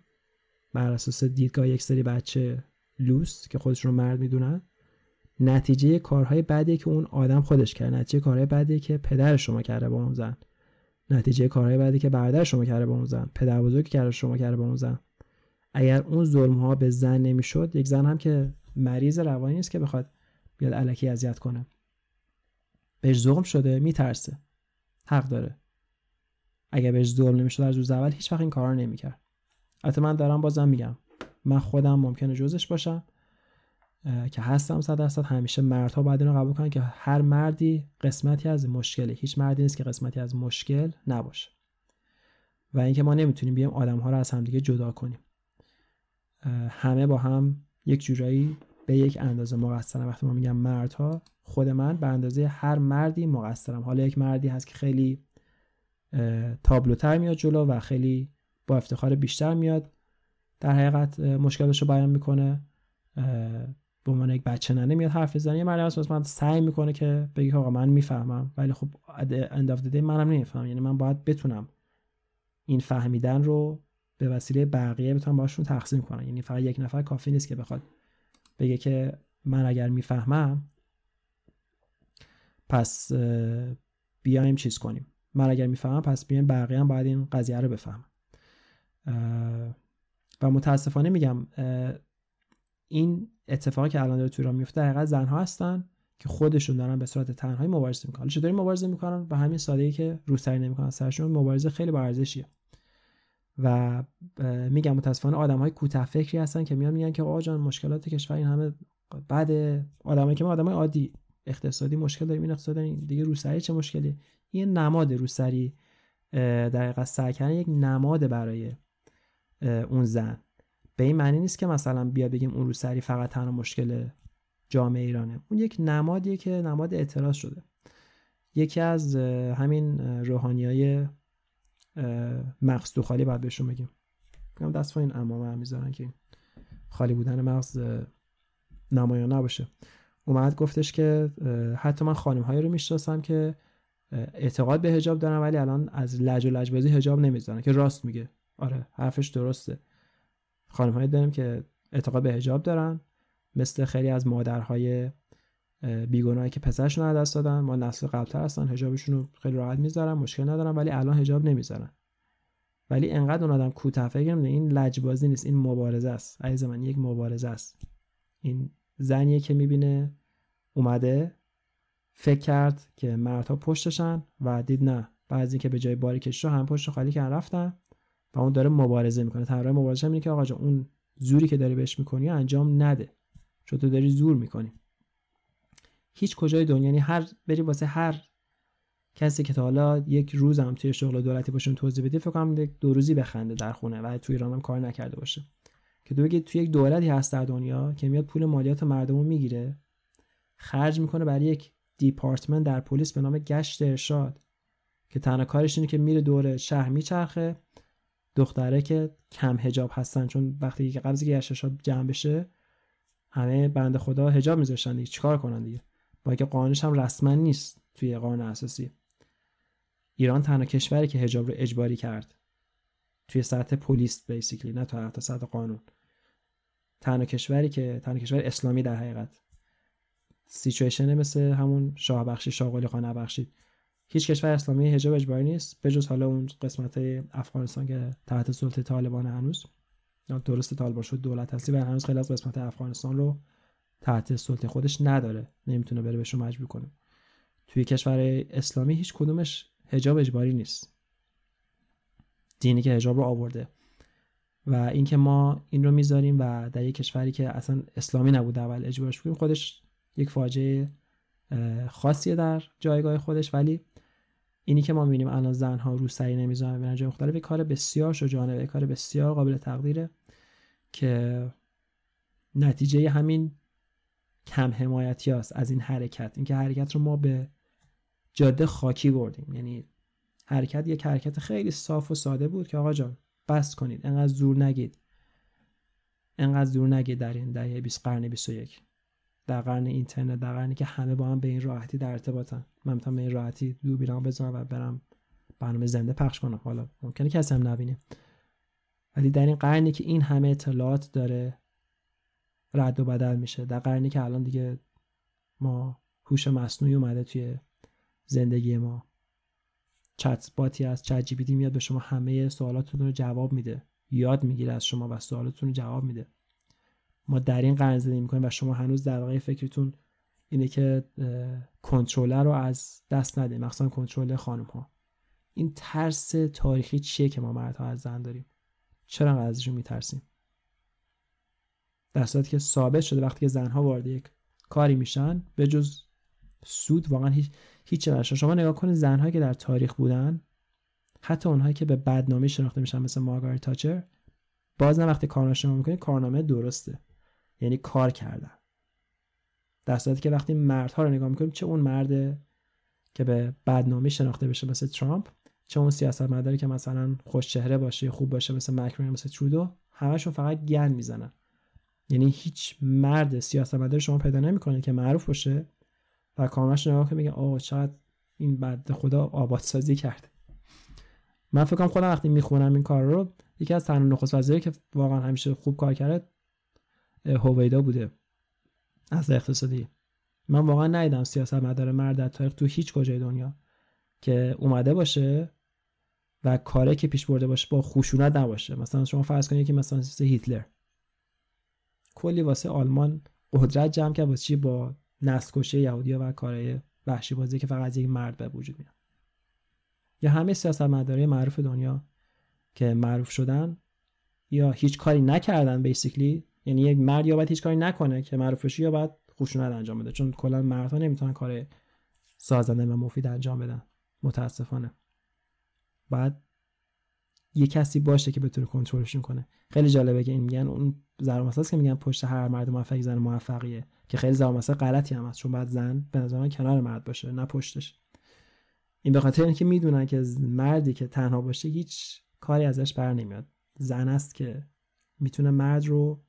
بر اساس دیدگاه یک سری بچه لوس که خودشون رو مرد می‌دونن. نتیجه کارهای بدی که اون آدم خودش کرده نتیجه کارهای بدی که پدر شما کرده با اون زن. نتیجه کارهای بعدی که برادر شما کرده با اون زن. پدر بزرگ کرده شما کرده با اون زن. اگر اون ظلم ها به زن نمی‌شد یک زن هم که مریض روانی است که بخواد بیاد علکی اذیت کنه. بهش ظلم شده میترسه. حق داره. اگر بهش ظلم نمی‌شد از روز اول هیچ وقت این کارا نمی‌کرد. البته من دارم بازم میگم. من خودم ممکنه جزش باشم. که هستم صد درصد. همیشه مردها باید اینو قبول کنن که هر مردی قسمتی از مشکله. هیچ مردی نیست که قسمتی از مشکل نباشه. و اینکه ما نمی‌تونیم بیایم آدم ها رو از همدیگه جدا کنیم. همه با هم یک جورایی به یک اندازه مقصرن. وقتی ما میگم مردها خود من به اندازه هر مردی مقصرم. حالا یک مردی هست که خیلی تابلوتر میاد جلو و خیلی با افتخار بیشتر میاد. در حقیقت مشکلش رو بیان می‌کنه. به عنوان یک بچه ننه میاد حرف بزنه یه مردی هست من سعی می‌کنه که بگی آقا من می‌فهمم ولی خب اند اف منم نمی‌فهمم. یعنی من باید بتونم این فهمیدن رو به وسیله بقیه بتونم باشون تقسیم کنم. یعنی فقط یک نفر کافی نیست که بخواد بگه که من اگر می‌فهمم پس بیایم چیز کنیم. من اگر می‌فهمم پس بیایم بقیه هم باید این قضیه رو بفهمم و متاسفانه میگم این اتفاقی که الان داره تو ایران میفته حقیقت زنها هستن که خودشون دارن به صورت تنهایی مبارزه می‌کنن. چطوری مبارزه می‌کنن؟ به همین ساده‌ای که روسری نمی‌کنن سرشون مبارزه خیلی با ارزشیه. و میگم متاسفانه آدم های کوتاه فکری هستن که میان میگن که آقا جان مشکلات کشور این همه بعد آدمایی که ما آدمای عادی اقتصادی مشکل داریم این اقتصادی دیگه روسری چه مشکلی؟ این نماد روسری در حقیقت سعی یک نماد برای اون زن. به این معنی نیست که مثلا بیا بگیم اون روسری فقط تنها مشکل جامعه ایرانه. اون یک نمادیه که نماد اعتراض شده. یکی از همین روحانی های مغز تو خالی باید بهشون بگیم. بگم دست این امامه هم می‌ذارن که خالی بودن مغز نمایان نباشه. اومد گفتش که حتی من خانم هایی رو می‌شناسم که اعتقاد به هجاب دارن ولی الان از لج و لجبازی هجاب نمی‌ذارن که راست میگه. آره حرفش درسته. خانم هایی داریم که اعتقاد به هجاب دارن مثل خیلی از مادرهای بیگناهی که پسرشون رو دست دادن ما نسل قبلتر هستن هجابشون رو خیلی راحت می‌ذارن مشکل ندارن ولی الان هجاب نمی‌ذارن. ولی انقدر اون آدم کوتاه فکر این لجبازی نیست این مبارزه است. عزیز من یک مبارزه است. این زنیه که می‌بینه اومده فکر کرد که مردها پشتشن و دید نه. بعضی که به جای باری کش رو هم پشت خالی کردن رفتن. و اون داره مبارزه می‌کنه. طرح مبارزه اینه که آقا جان اون زوری که داری بهش می‌کنی انجام نده. چون تو داری زور می‌کنی. هیچ کجای دنیا یعنی هر بری واسه هر کسی که تا حالا یک روز هم توی شغل دولتی باشون توضیح بدی فکر کنم دو روزی بخنده در خونه و توی ایران هم کار نکرده باشه. که تو بگی توی یک دولتی هست در دنیا که میاد پول مالیات مردم رو می‌گیره خرج می‌کنه برای یک دیپارتمنت در پلیس به نام گشت ارشاد که تنها کارش اینه که میره دور شهر میچرخه دختره که کم هجاب هستن چون وقتی که قبضی گشت ارشاد جمع بشه همه بند خدا هجاب میذاشتن دیگه. چیکار کنن دیگه؟ با اینکه قانونش هم رسما نیست توی قانون اساسی. ایران تنها کشوری که هجاب رو اجباری کرد. توی سطح پلیس بیسیکلی نه تا حتی سطح قانون. تنها کشوری که تنها کشور اسلامی در حقیقت. سیچویشن مثل همون شاه بخشی شاه قلی خان بخشید هیچ کشور اسلامی حجاب اجباری نیست به جز حالا اون قسمت افغانستان که تحت سلطه طالبان هنوز. درست طالبان شد دولت هستی و هنوز خیلی از قسمت افغانستان رو تحت سلطه خودش نداره. نمی‌تونه بره بهشون مجبور کنه. توی کشور اسلامی هیچ کدومش حجاب اجباری نیست. دینی که حجاب رو آورده. و اینکه ما این رو می‌ذاریم و در یک کشوری که اصلا اسلامی نبوده اول اجبارش بکنیم خودش یک فاجعه خاصیه در جایگاه خودش ولی اینی که ما می‌بینیم الان زنها روسری نمی‌ذارن به جای مختلف کار بسیار شجاعانه کار بسیار قابل تقدیره که نتیجه همین کم حمایتی هست از این حرکت. اینکه حرکت رو ما به جاده خاکی بردیم. یعنی حرکت یک حرکت خیلی صاف و ساده بود که آقا جان بس کنید. انقدر زور نگید. انقدر زور نگید در این دهه 20 قرن 21 در قرن اینترنت در قرنی که همه با هم به این راحتی در ارتباطن. من می‌تونم به این راحتی دو بیرام بزنم و برم برنامه زنده پخش کنم. حالا ممکنه کسی هم نبینه. ولی در این قرنی که این همه اطلاعات داره رد و بدل میشه. در قرنی که الان دیگه ما هوش مصنوعی اومده توی زندگی ما. چت باتی از چت جی میاد به شما همه سوالاتتون رو جواب میده. یاد می‌گیره از شما و سوالاتتون رو جواب میده. ما در این قرن زندگی می‌کنیم و شما هنوز در واقع فکرتون اینه که کنترلر رو از دست نده مخصوصا کنترل خانم ها این ترس تاریخی چیه که ما مردها از زن داریم؟ چرا ازشون میترسیم؟ در صورتی که ثابت شده وقتی که زنها وارد یک کاری میشن به جز سود واقعا هیچ هیچ شما نگاه کنید زنهایی که در تاریخ بودن حتی اونهایی که به بدنامی شناخته میشن مثل مارگارت تاچر باز نه وقتی کارنامه شما می‌کنید کارنامه درسته. یعنی کار کردن. در صورتی که وقتی مردها رو نگاه می‌کنیم چه اون مرد که به بدنامی شناخته بشه مثل ترامپ چه اون سیاستمداری که مثلا خوش چهره باشه خوب باشه مثل مکرون مثل ترودو همشون فقط گن می‌زنن. یعنی هیچ مرد سیاستمداری شما پیدا نمی‌کنه که معروف باشه و کاملش نگاه که میگه آه چقدر این بد خدا آبادسازی کرد. من فکر کنم خودم وقتی می‌خونم این کار رو یکی از تنها نخست وزیری که واقعا همیشه خوب کار کرده هویدا بوده از اقتصادی. من واقعا ندیدم سیاست مدار مرد در تاریخ تو هیچ کجای دنیا که اومده باشه و کاری که پیش برده باشه با خشونت نباشه. مثلا شما فرض کنید که مثلا هیتلر. کلی واسه آلمان قدرت جمع کرد واسه چی با نسل کشی یهودیا و کارهای وحشی بازی که فقط یک مرد به وجود میاد. یا همه سیاست مداره معروف دنیا که معروف شدن یا هیچ کاری نکردن بیسیکلی یعنی یک مرد یا باید هیچ کاری نکنه که معروف بشه یا باید خشونت انجام بده. چون کلا مردها نمی‌تونن کار سازنده و مفید انجام بدن. متاسفانه. بعد یه کسی باشه که بتونه کنترلشون کنه خیلی جالبه که این میگن اون ضرب که میگن پشت هر مرد موفقی زن موفقیه. که خیلی ضرب غلطی هم هست چون بعد زن به نظر من کنار مرد باشه نه پشتش. این به خاطر اینکه می‌دونن که مردی که تنها باشه هیچ کاری ازش بر نمیاد. زن است که می‌تونه مرد رو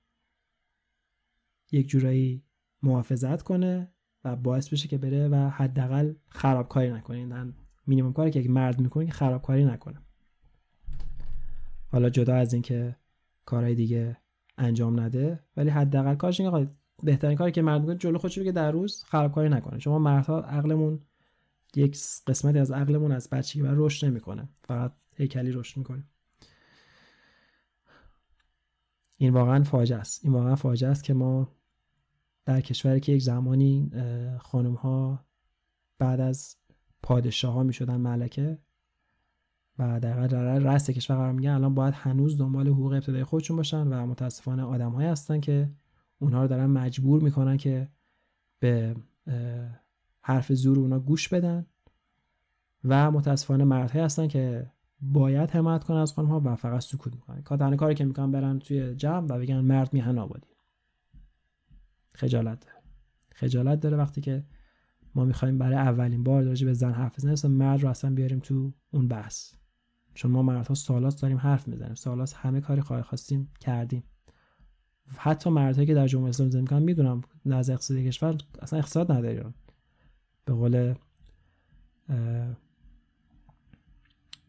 یک جورایی محافظت کنه و باعث بشه که بره و حداقل خرابکاری نکنه. این مینیمم کاری که یک مرد می‌کنه که خرابکاری نکنه. حالا جدا از اینکه کارهای دیگه انجام نده ولی حداقل کارش اینه بهترین کاری که مرد می‌کنه جلو خودش که در روز خرابکاری نکنه. شما مردها عقلمون یک قسمتی از عقلمون از بچگی بر رشد نمی‌کنه. فقط هیکلی رشد می‌کنه. این واقعا فاجعه است. این واقعا فاجعه است که ما در کشوری که یک زمانی خانم ها بعد از پادشاه ها می شدن ملکه و در رأس کشور قرار میگن الان باید هنوز دنبال حقوق ابتدایی خودشون باشن و متاسفانه آدمهایی هستن که اونها رو دارن مجبور می‌کنن که به حرف زور اونا گوش بدن و متاسفانه مردهایی هستن که باید حمایت کنن از خانم ها و فقط سکوت می‌کنن. تنها کاری که می‌کنن برن توی جمع و بگن مرد میهن آبادی. خجالت داره. خجالت داره وقتی که ما می‌خوایم برای اولین بار راجع به زن حرف بزنیم مرد رو اصلا بیاریم تو اون بحث. چون ما مردها سالات داریم حرف می‌زنیم سالات همه کاری خواهی خواستیم کردیم. حتی مردهایی که در جمهوری اسلامی زندگی می‌کنن می‌دونم نظر اقتصادی کشور اصلا اقتصاد نداره به قول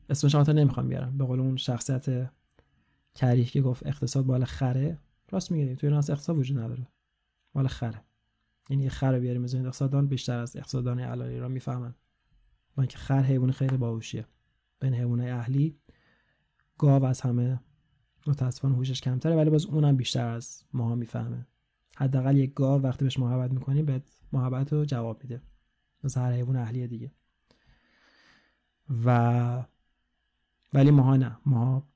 اسمش حتی نمی‌خوام بیارم. به قول اون شخصیت کریه که گفت اقتصاد بالا خره راست میگه توی ایران اقتصاد وجود نداره. بالا خره. یعنی خر بیاریم از اقتصاددان بیشتر از اقتصاددان علای را می‌فهمن. با اینکه خر حیوان خیلی باهوشیه. بین حیوانات اهلی گاو از همه متاسفانه هوشش کمتره ولی باز اونم بیشتر از ماها می‌فهمه. حداقل یک گاو وقتی بهش محبت می‌کنی به محبت رو جواب میده. مثل هر حیوان اهلی دیگه. و ولی ماها نه. ماها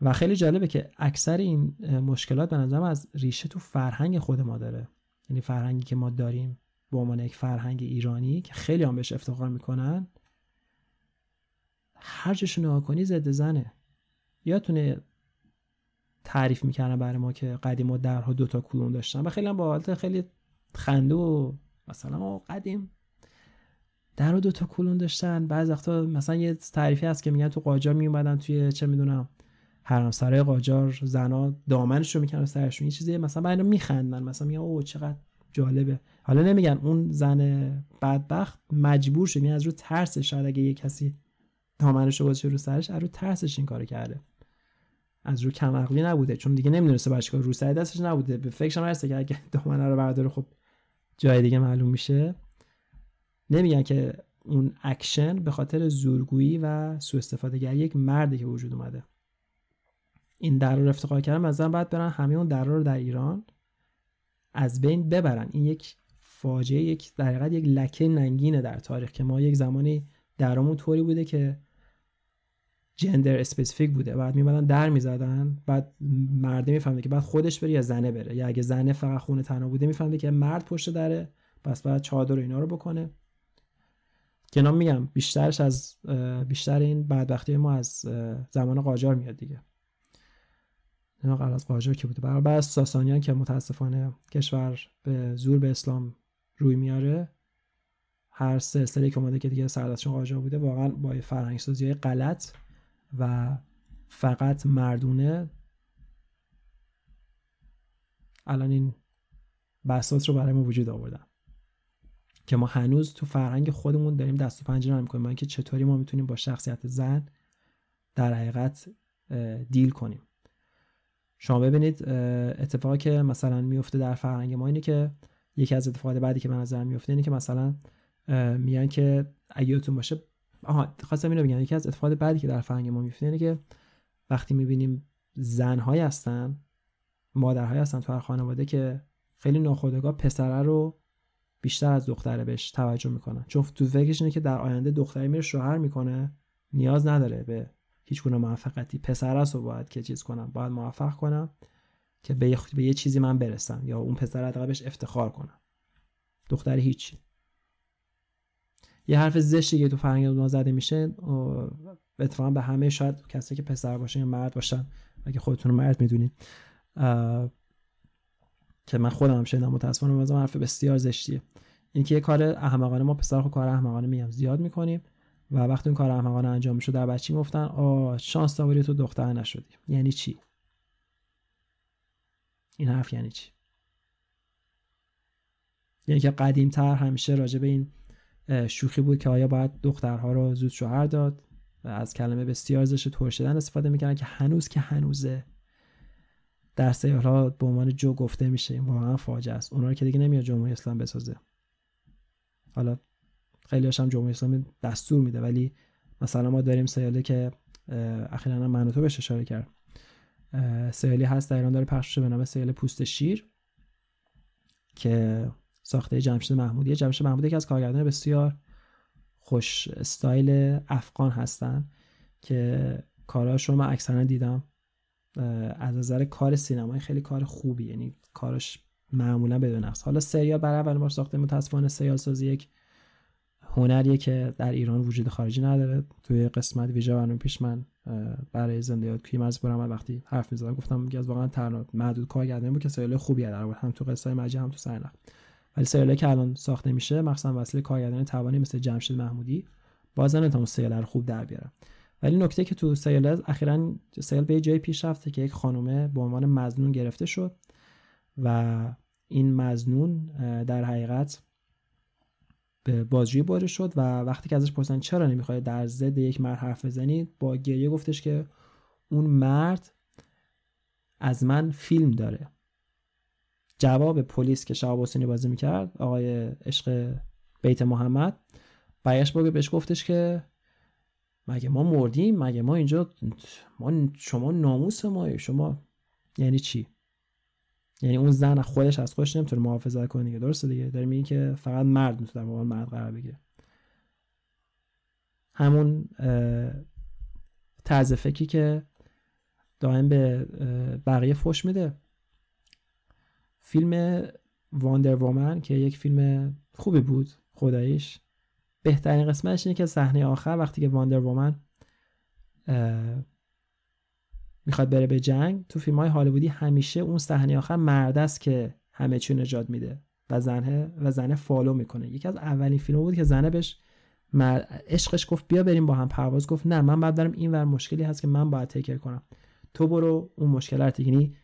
و خیلی جالبه که اکثر این مشکلات به نظرم از ریشه تو فرهنگ خود ما داره. یعنی فرهنگی که ما داریم به عنوان یک فرهنگ ایرانی که خیلی هم بهش افتخار می‌کنن هر جاشو نگاه کنی ضد زنه. یادتونه تعریف می‌کردن برای ما که قدیم درها دوتا کلون داشتن و خیلی هم با حالت خیلی خنده و مثلا ما قدیم در و دوتا کلون داشتن. بعض وقتا مثلا یه تعریفی هست که میگن تو قاجار میومدن توی چه می‌دونم حرمسرای قاجار زنا دامنش رو می‌کنن سرشون. یه چیزی مثلا بعد میخندن. مثلا میگن اوه چقدر جالبه. حالا نمیگن اون زن بدبخت مجبور شد یعنی از رو ترسش شاید اگه یه کسی دامنش رو رو سرش از رو ترسش این کارو کرده. از رو کم عقلی نبوده. چون دیگه نمی‌دونسته باشه که رو سر دستش نبوده. به فکرش نرسه که اگه دامنه رو برداره خب جای دیگه معلوم میشه. نمیگن که اون اکشن به خاطر زورگویی و سوء استفاده یک مردی که وجود اومده. این در رو افتخار کردن مثلا باید برن همه اون در رو در ایران از بین ببرن. این یک فاجعه یک در یک لکه ننگینه در تاریخ که ما یک زمانی درمون طوری بوده که gender specific بوده. بعد میمدن در می‌زدن بعد مرده می‌فهمه که بعد خودش بره یا زنه بره. یا اگه زنه فقط خونه تنها بوده می‌فهمه که مرد پشت دره پس بعد چادر اینا رو بکنه. که میگم بیشترش از بیشتر این بدبختی ما از زمان قاجار میاد دیگه. اینا قبل از قاجار که بوده. برای بعد ساسانیان که متاسفانه کشور به زور به اسلام روی میاره هر سلسله که اومده که دیگه سردستشون قاجار بوده واقعا با فرهنگ سازی های غلط و فقط مردونه. الان این بساط رو برای ما وجود آوردن که ما هنوز تو فرهنگ خودمون داریم دست و پنجه نرم کنیم اینکه چطوری ما می‌تونیم با شخصیت زن در حقیقت دیل کنیم. شما ببینید اتفاقی که مثلا میفته در فرهنگ ما اینه که یکی از اتفاقات بعدی که به نظر میفته اینه که مثلا میگن که اگه باشه آها خواستم اینو بگم یکی از اتفاقات بعدی که در فرهنگ ما میفته اینه که وقتی می‌بینیم زنهایی هستن مادرهایی هستن تو هر خانواده که خیلی ناخودآگاه پسره رو بیشتر از دختره بهش توجه می‌کنن. چون تو فکرش اینه که در آینده دختری میره شوهر می‌کنه نیاز نداره به هیچ گونه موفقیتی. پسر رو باید که چیز کنم باید موفق کنم که به یه, چیزی من برسم یا اون پسر بهش افتخار کنم. دختر هیچی یه حرف زشتی که تو فرهنگ ما زده میشه اتفاقا به همه شاید کسی که پسر باشن یا مرد باشن اگه خودتون مرد می‌دونید که من خودم هم شنیدم متاسفانه حرف بسیار زشتیه. این که یه کار احمقانه ما پسر کار احمقانه میگم زیاد می‌کنیم. و وقتی اون کار احمقانه انجام میشه در بچی گفتن آ شانس داری تو دختر نشدی. یعنی چی؟ این حرف یعنی چی؟ یعنی که قدیم تر همیشه راجع به این شوخی بود که آیا باید دخترها رو زود شوهر داد؟ از کلمه بسیار زشت ترشیدن استفاده می‌کنن که هنوز که هنوزه. در سیارها به عنوان جو گفته میشه این واقعا فاجعه است. اونا که دیگه نمیاد جمهوری اسلام بسازه. حالا خیلی هم جمهوری اسلامی دستور میده ولی مثلا ما داریم سیاله که اخیرا منوتو بهش اشاره کرد. سیالی هست در ایران داره پخش به نام سیال پوست شیر که ساخته جمشید محمودی. جمشید محمودی که از کارگردان بسیار خوش استایل افغان هستن که کاراشو من اکثرا دیدم از نظر کار سینمایی خیلی کار خوبی یعنی کارش معمولا بدون نقص. حالا سریال برای اول بار ساخته متاسفانه سریال سازی یک هنریه که در ایران وجود خارجی نداره. توی قسمت ویژه برنامه پیش من برای زنده یاد کیم از برام وقتی حرف می‌زدم گفتم میگه از واقعا تنها محدود کارگردانی بود که سریال خوبی در هم تو قصه مجی هم تو سرنخ ولی سریالی که الان ساخته میشه مخصوصا وسیله کارگردانی توانی مثل جمشید محمودی بازم نمی‌تونم سریال رو خوب در بیارم ولی نکته که تو سریال اخیرا سریال به جای پیش رفته که یک خانومه به عنوان مزنون گرفته شد و این مزنون در حقیقت به بازجویی برده شد و وقتی که ازش پرسیدن چرا نمی‌خواد در ضد یک مرد حرف بزنید با گریه گفتش که اون مرد از من فیلم داره. جواب پلیس که شعب حسینی بازی می‌کرد آقای عشق بیت محمد برگشت باگه بهش گفتش که مگه ما مردیم؟ مگه ما اینجا ما شما ناموس ما شما یعنی چی؟ یعنی اون زن خودش از خودش نمی‌تونه محافظت کنه دیگه. درسته دیگه؟ داره میگه که فقط مرد می‌تونه در مقابل مرد قرار بگیره. همون طرز فکری که دائم به بقیه فش میده. فیلم واندر وومن که یک فیلم خوبی بود خداییش. بهترین قسمتش اینه که صحنه آخر وقتی که واندر وومن می‌خواد بره به جنگ تو فیلم های هالیوودی همیشه اون صحنه آخر مرد است که همه چی نجات میده و زنه و زنه follow می‌کنه. یکی از اولین فیلم بود که زنه بهش عشقش گفت بیا بریم با هم. پرواز گفت نه من بعد دارم این ور مشکلی هست که من باید take care کنم. تو برو اون مشکل رو یعنی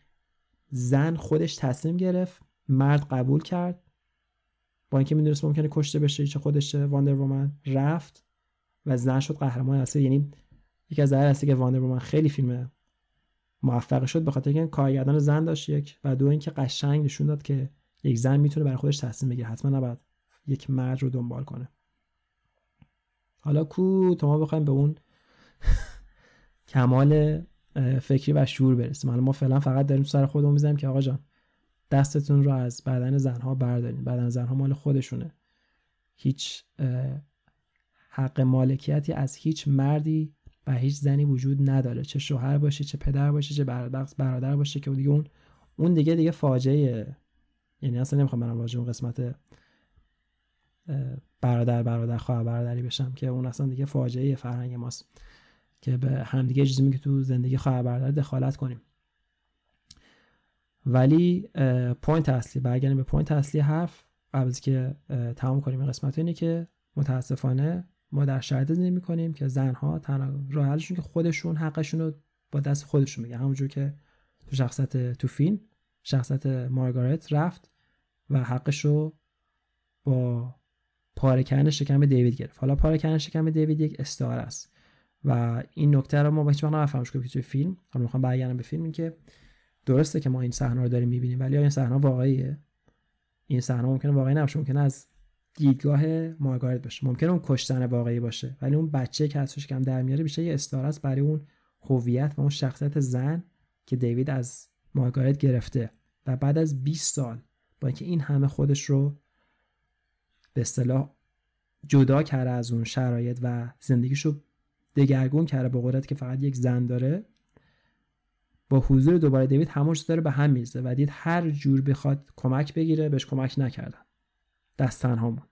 زن خودش تصمیم گرفت مرد قبول کرد. با اینکه می‌دونست ممکنه کشته بشه چه خودشه Wonder Woman رفت و زن شد قهرمان اصلی یعنی یکی از دلایل اصلی که واندر وومن خیلی فیلم موفق شد به خاطر اینکه کارگردان زن داشت یک و دو اینکه قشنگ نشون داد که یک زن می‌تونه برای خودش تصمیم بگیره. حتما نباید یک مرد رو دنبال کنه. حالا کو تا ما بخوایم به اون کمال فکری و شعور برسیم. حالا ما فعلا فقط داریم سر خودمون می‌زنیم که آقا جان دستتون رو از بدن زنها بردارین. بدن زنها مال خودشونه. هیچ حق مالکیتی از هیچ مردی و هیچ زنی وجود نداره. چه شوهر باشه چه پدر باشه چه برادر باشه که دیگه اون اون دیگه دیگه فاجعه. یعنی اصلا نمی‌خوام برم واژه اون قسمت برادر برادر خواهر برادری بشم که اون اصلا دیگه فاجعه فرهنگ ماست که به همدیگه اجازه که تو زندگی خواهر برادر دخالت کنیم. ولی point اصلی برگردیم به point اصلی حرف. قبل که تمام کنیم این قسمت اینه که متاسفانه ما در شرایط زندگی می‌کنیم که زنها تنها راه که خودشون حقشون رو با دست خودشون میگیرن همونجور که تو شخصیت تو فیلم شخصیت مارگارت رفت و حقش رو با پاره شکم دیوید گرفت. حالا پاره شکم دیوید یک استعاره است و این نکته رو ما هیچ وقت نفهمیدیمش که توی فیلم حالا می‌خوام برگردم به فیلم این که درسته که ما این صحنه رو داریم می‌بینیم ولی این صحنه واقعیه؟ این صحنه ممکنه واقعی نباشه ممکنه از دیدگاه مارگارت باشه. ممکنه اون کشتن واقعی باشه ولی اون بچه که ازش کم در میاره بیشتر یه استعاره است برای اون هویت و اون شخصیت زن که دیوید از مارگارت گرفته. و بعد از 20 سال با اینکه این همه خودش رو به اصطلاح جدا کرده از اون شرایط و زندگیشو دگرگون کرده به قدرت که فقط یک زن داره با حضور دوباره دیوید همونش داره به هم میزه و دید هر جور بخواد کمک بگیره بهش کمک نکردن دست تنها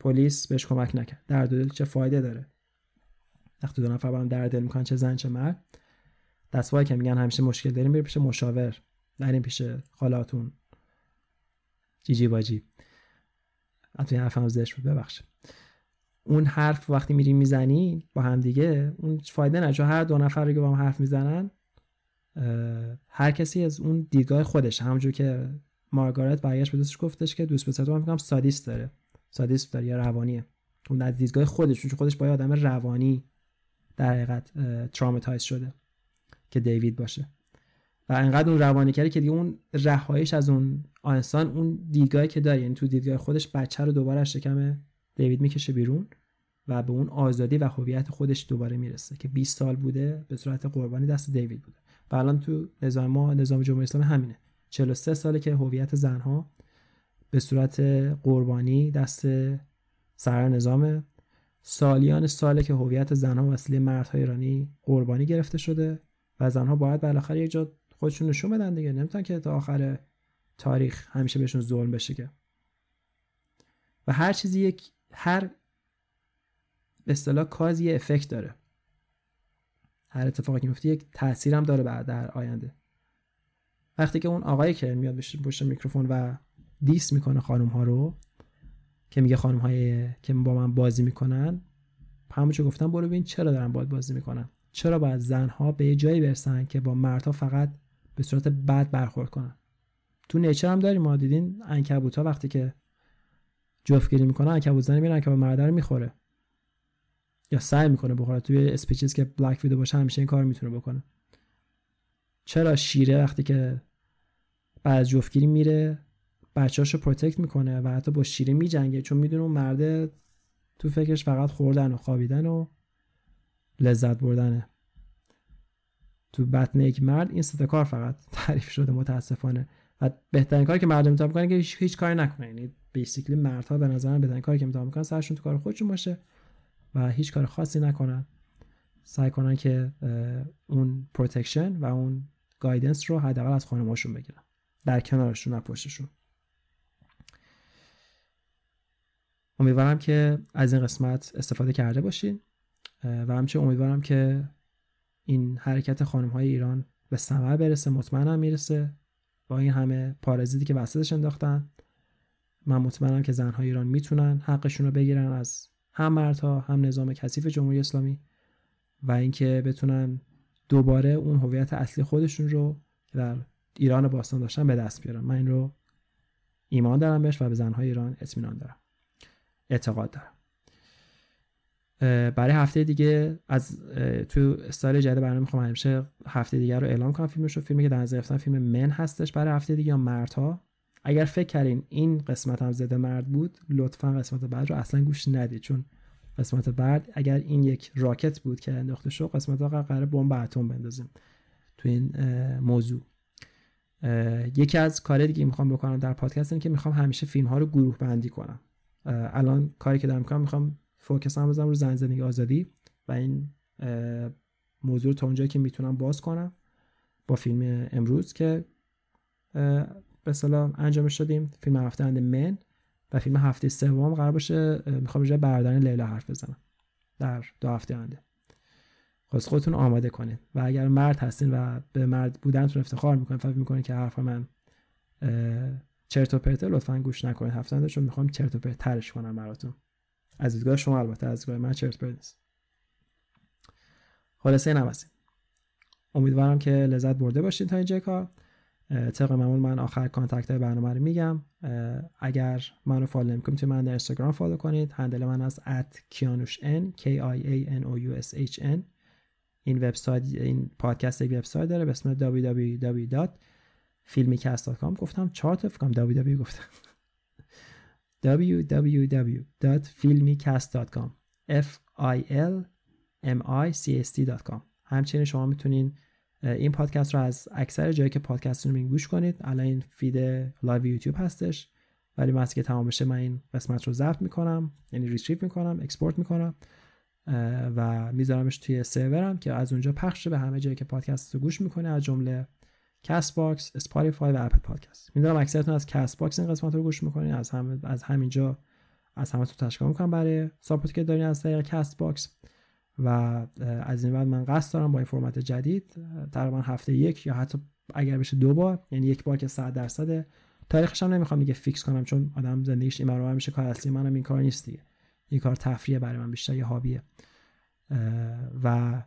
پلیس بهش کمک نکرد. در دل چه فایده داره؟ وقتی دو نفر با هم در دل می‌کنن چه زن چه مرد؟ دست که میگن همیشه مشکل داریم بریم پیش مشاور. نریم پیش خالاتون جی باجی. حتی حرف هم زشت بود اون حرف وقتی میری می‌زنی با هم دیگه اون فایده نه هر دو نفر که با هم حرف می‌زنن هر کسی از اون دیدگاه خودش همونجور که مارگارت برگشت به دوستش گفتش که دوست پسر من فکرم سادیست داره. سادیست داره یا روانیه. اون از دیدگاه خودش چون خودش با آدم روانی در حقیقت traumatize شده که دیوید باشه. و انقدر اون روانی کرده که دیگه اون رهایش از اون انسان اون دیدگاهی که داره یعنی تو دیدگاه خودش بچه رو دوباره از شکم دیوید می‌کشه بیرون و به اون آزادی و هویت خودش دوباره می‌رسه که 20 سال بوده به صورت قربانی دست دیوید بوده. و الان تو نظام ما نظام جمهوری اسلامی همینه. 43 ساله که هویت زنها به صورت قربانی دست سر نظام سالیان ساله که هویت زنها وسیله مردهای ایرانی قربانی گرفته شده و زنها باید بالاخره یک جا خودشون نشون بدن دیگه. نمی‌تونن که تا آخر تاریخ همیشه بهشون ظلم بشه که. و هر چیزی یک هر به اصطلاح کازی افکت داره. هر اتفاقی که میفته یک تاثیر داره بعد در آینده. وقتی که اون آقایی که میاد پشت میکروفون و دیس می‌کنه خانم ها رو که میگه خانم های که با من بازی می‌کنن همونجور گفتم برو ببین چرا دارن باید بازی می‌کنن. چرا باید زنها به یه جایی برسن که با مردها فقط به صورت بد برخورد کنن؟ تو nature هم داریم ما دیدین؟ عنکبوت ها وقتی که جفتگیری می‌کنه عنکبوت زنی میرن که با مرد رو می‌خوره. یا سعی می‌کنه بخوره. توی species که black widow باشه همیشه این کار می‌تونه بکنه. چرا شیره وقتی که بعد جفتگیری میره بچه‌اشو protect می‌کنه و حتی با شیره میجنگه؟ چون می‌دونه اون مرده تو فکرش فقط خوردن و خوابیدن و لذت بردنه. تو بطن یک مرد این سه کار فقط تعریف شده متاسفانه. و بهترین کاری که مردم می‌تونن بکنن که هیچ, هیچ کاری نکنن. یعنی basically مردها به نظر بهترین کاری که می‌تونن بکنن سرشون تو کار خودشون باشه و هیچ کار خاصی نکنن. سعی کنن که اون protection و اون guidance رو حداقل از خانماشون بگیرن. در کنارشون و پشتشون. امیدوارم که از این قسمت استفاده کرده باشین و همچنین امیدوارم که این حرکت خانم های ایران به ثمر برسه مطمئنم می‌رسه. با این همه پارازیتی که وسطش انداختن من مطمئنم که زنهای ایران می‌تونن حقشون رو بگیرن از هم مردها هم نظام کثیف جمهوری اسلامی و اینکه بتونن دوباره اون هویت اصلی خودشون رو در ایران باستان داشتن به دست بیارن. من این رو ایمان دارم بهش و به زنهای ایران اطمینان دارم. اعتقاد دارم. برای هفته دیگه از تو استایل جدید برنامه می‌خوام همیشه هفته دیگه رو اعلام کنم فیلمش رو فیلمی که در نظر فیلم من هستش برای هفته دیگه یا مردها. اگر فکر کردین این قسمت هم زده مرد بود لطفا قسمت بعد رو اصلا گوش ندید چون قسمت بعد اگر این یک راکت بود که انداخته شد قسمت ها قرار بمب اتم بندازیم تو این موضوع. یکی از کار دیگه می‌خوام بکنم در پادکست اینه که می‌خوام همیشه فیلم ها رو گروه بندی کنم. الان کاری که دارم می‌کنم می‌خوام فوکس هم بزنم رو زن زندگی آزادی و این موضوع تا اونجایی که می‌تونم باز کنم با فیلم امروز که به سلام انجام شدیم فیلم هفته من. و فیلم هفته سوم قرار باشه می‌خوام راجع برادران لیلا حرف بزنم. در دو هفته آینده. خواستم خودتون آماده کنید و اگر مرد هستین و به مرد بودنتون افتخار می‌کنید فکر می‌کنید که حرف من چرت و پرته لطفا گوش نکنید هفته چون می‌خوام چرت و پرت ترش کنم براتون. از دیدگاه شما البته از دیدگاه من چرت پرت نیست. خلاصه این امیدوارم که لذت برده باشید تا اینجا کار. طبق معمول من آخر contact های برنامه رو میگم. اگر منو follow نمی‌کنید می‌تونید من در اینستاگرام follow کنید. handle من از @kianushn k i a n o u s h n. این وبسایت این پادکست یک وبسایت داره به اسم www.filmicast.com گفتم چهار تا فکرم www گفتم. www.filmicast.com f i l m i c s t.com همچنین شما می‌تونین این پادکست رو از اکثر جایی که پادکست رو گوش کنید. الان این feed live یوتیوب هستش. ولی من که تمام بشه من این قسمت رو ضبط می‌کنم یعنی retrieve می‌کنم export می‌کنم و میذارمش توی سرورم که از اونجا پخش به همه جایی که پادکست رو گوش می‌کنه از جمله کست باکس اسپاتیفای و اپل پادکست می‌دونم اکثرتون از کست باکس این قسمت رو گوش می‌کنین از هم از همینجا از همه تو تشکر می‌کنم برای support ی که دارین از طریق کست باکس و از این بعد من قصد دارم با این فرمت جدید تقریبا هفته‌ای یک یا حتی اگر بشه دو بار یعنی یک بار که 100 درصد تاریخش هم نمی‌خوام دیگه fix کنم چون آدم زندگیش این برابر میشه کار اصلی منم این کار نیست دیگه. این کار تفریحه برای من بیشتر یه hobby ه. و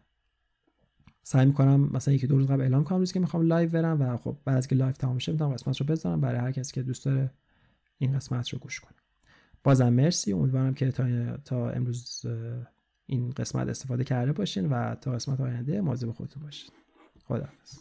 سعی می‌کنم مثلا یکی دو روز قبل اعلام کنم روزی که می‌خوام live برم و خب بعد از که live تمام شه می‌تونم قسمت رو بذارم برای هر کسی که دوست داره این قسمت رو گوش کنه. بازم مرسی. امیدوارم که تا, تا امروز این قسمت استفاده کرده باشین و تا قسمت آینده مواظب خودتون باشین. خداحافظ.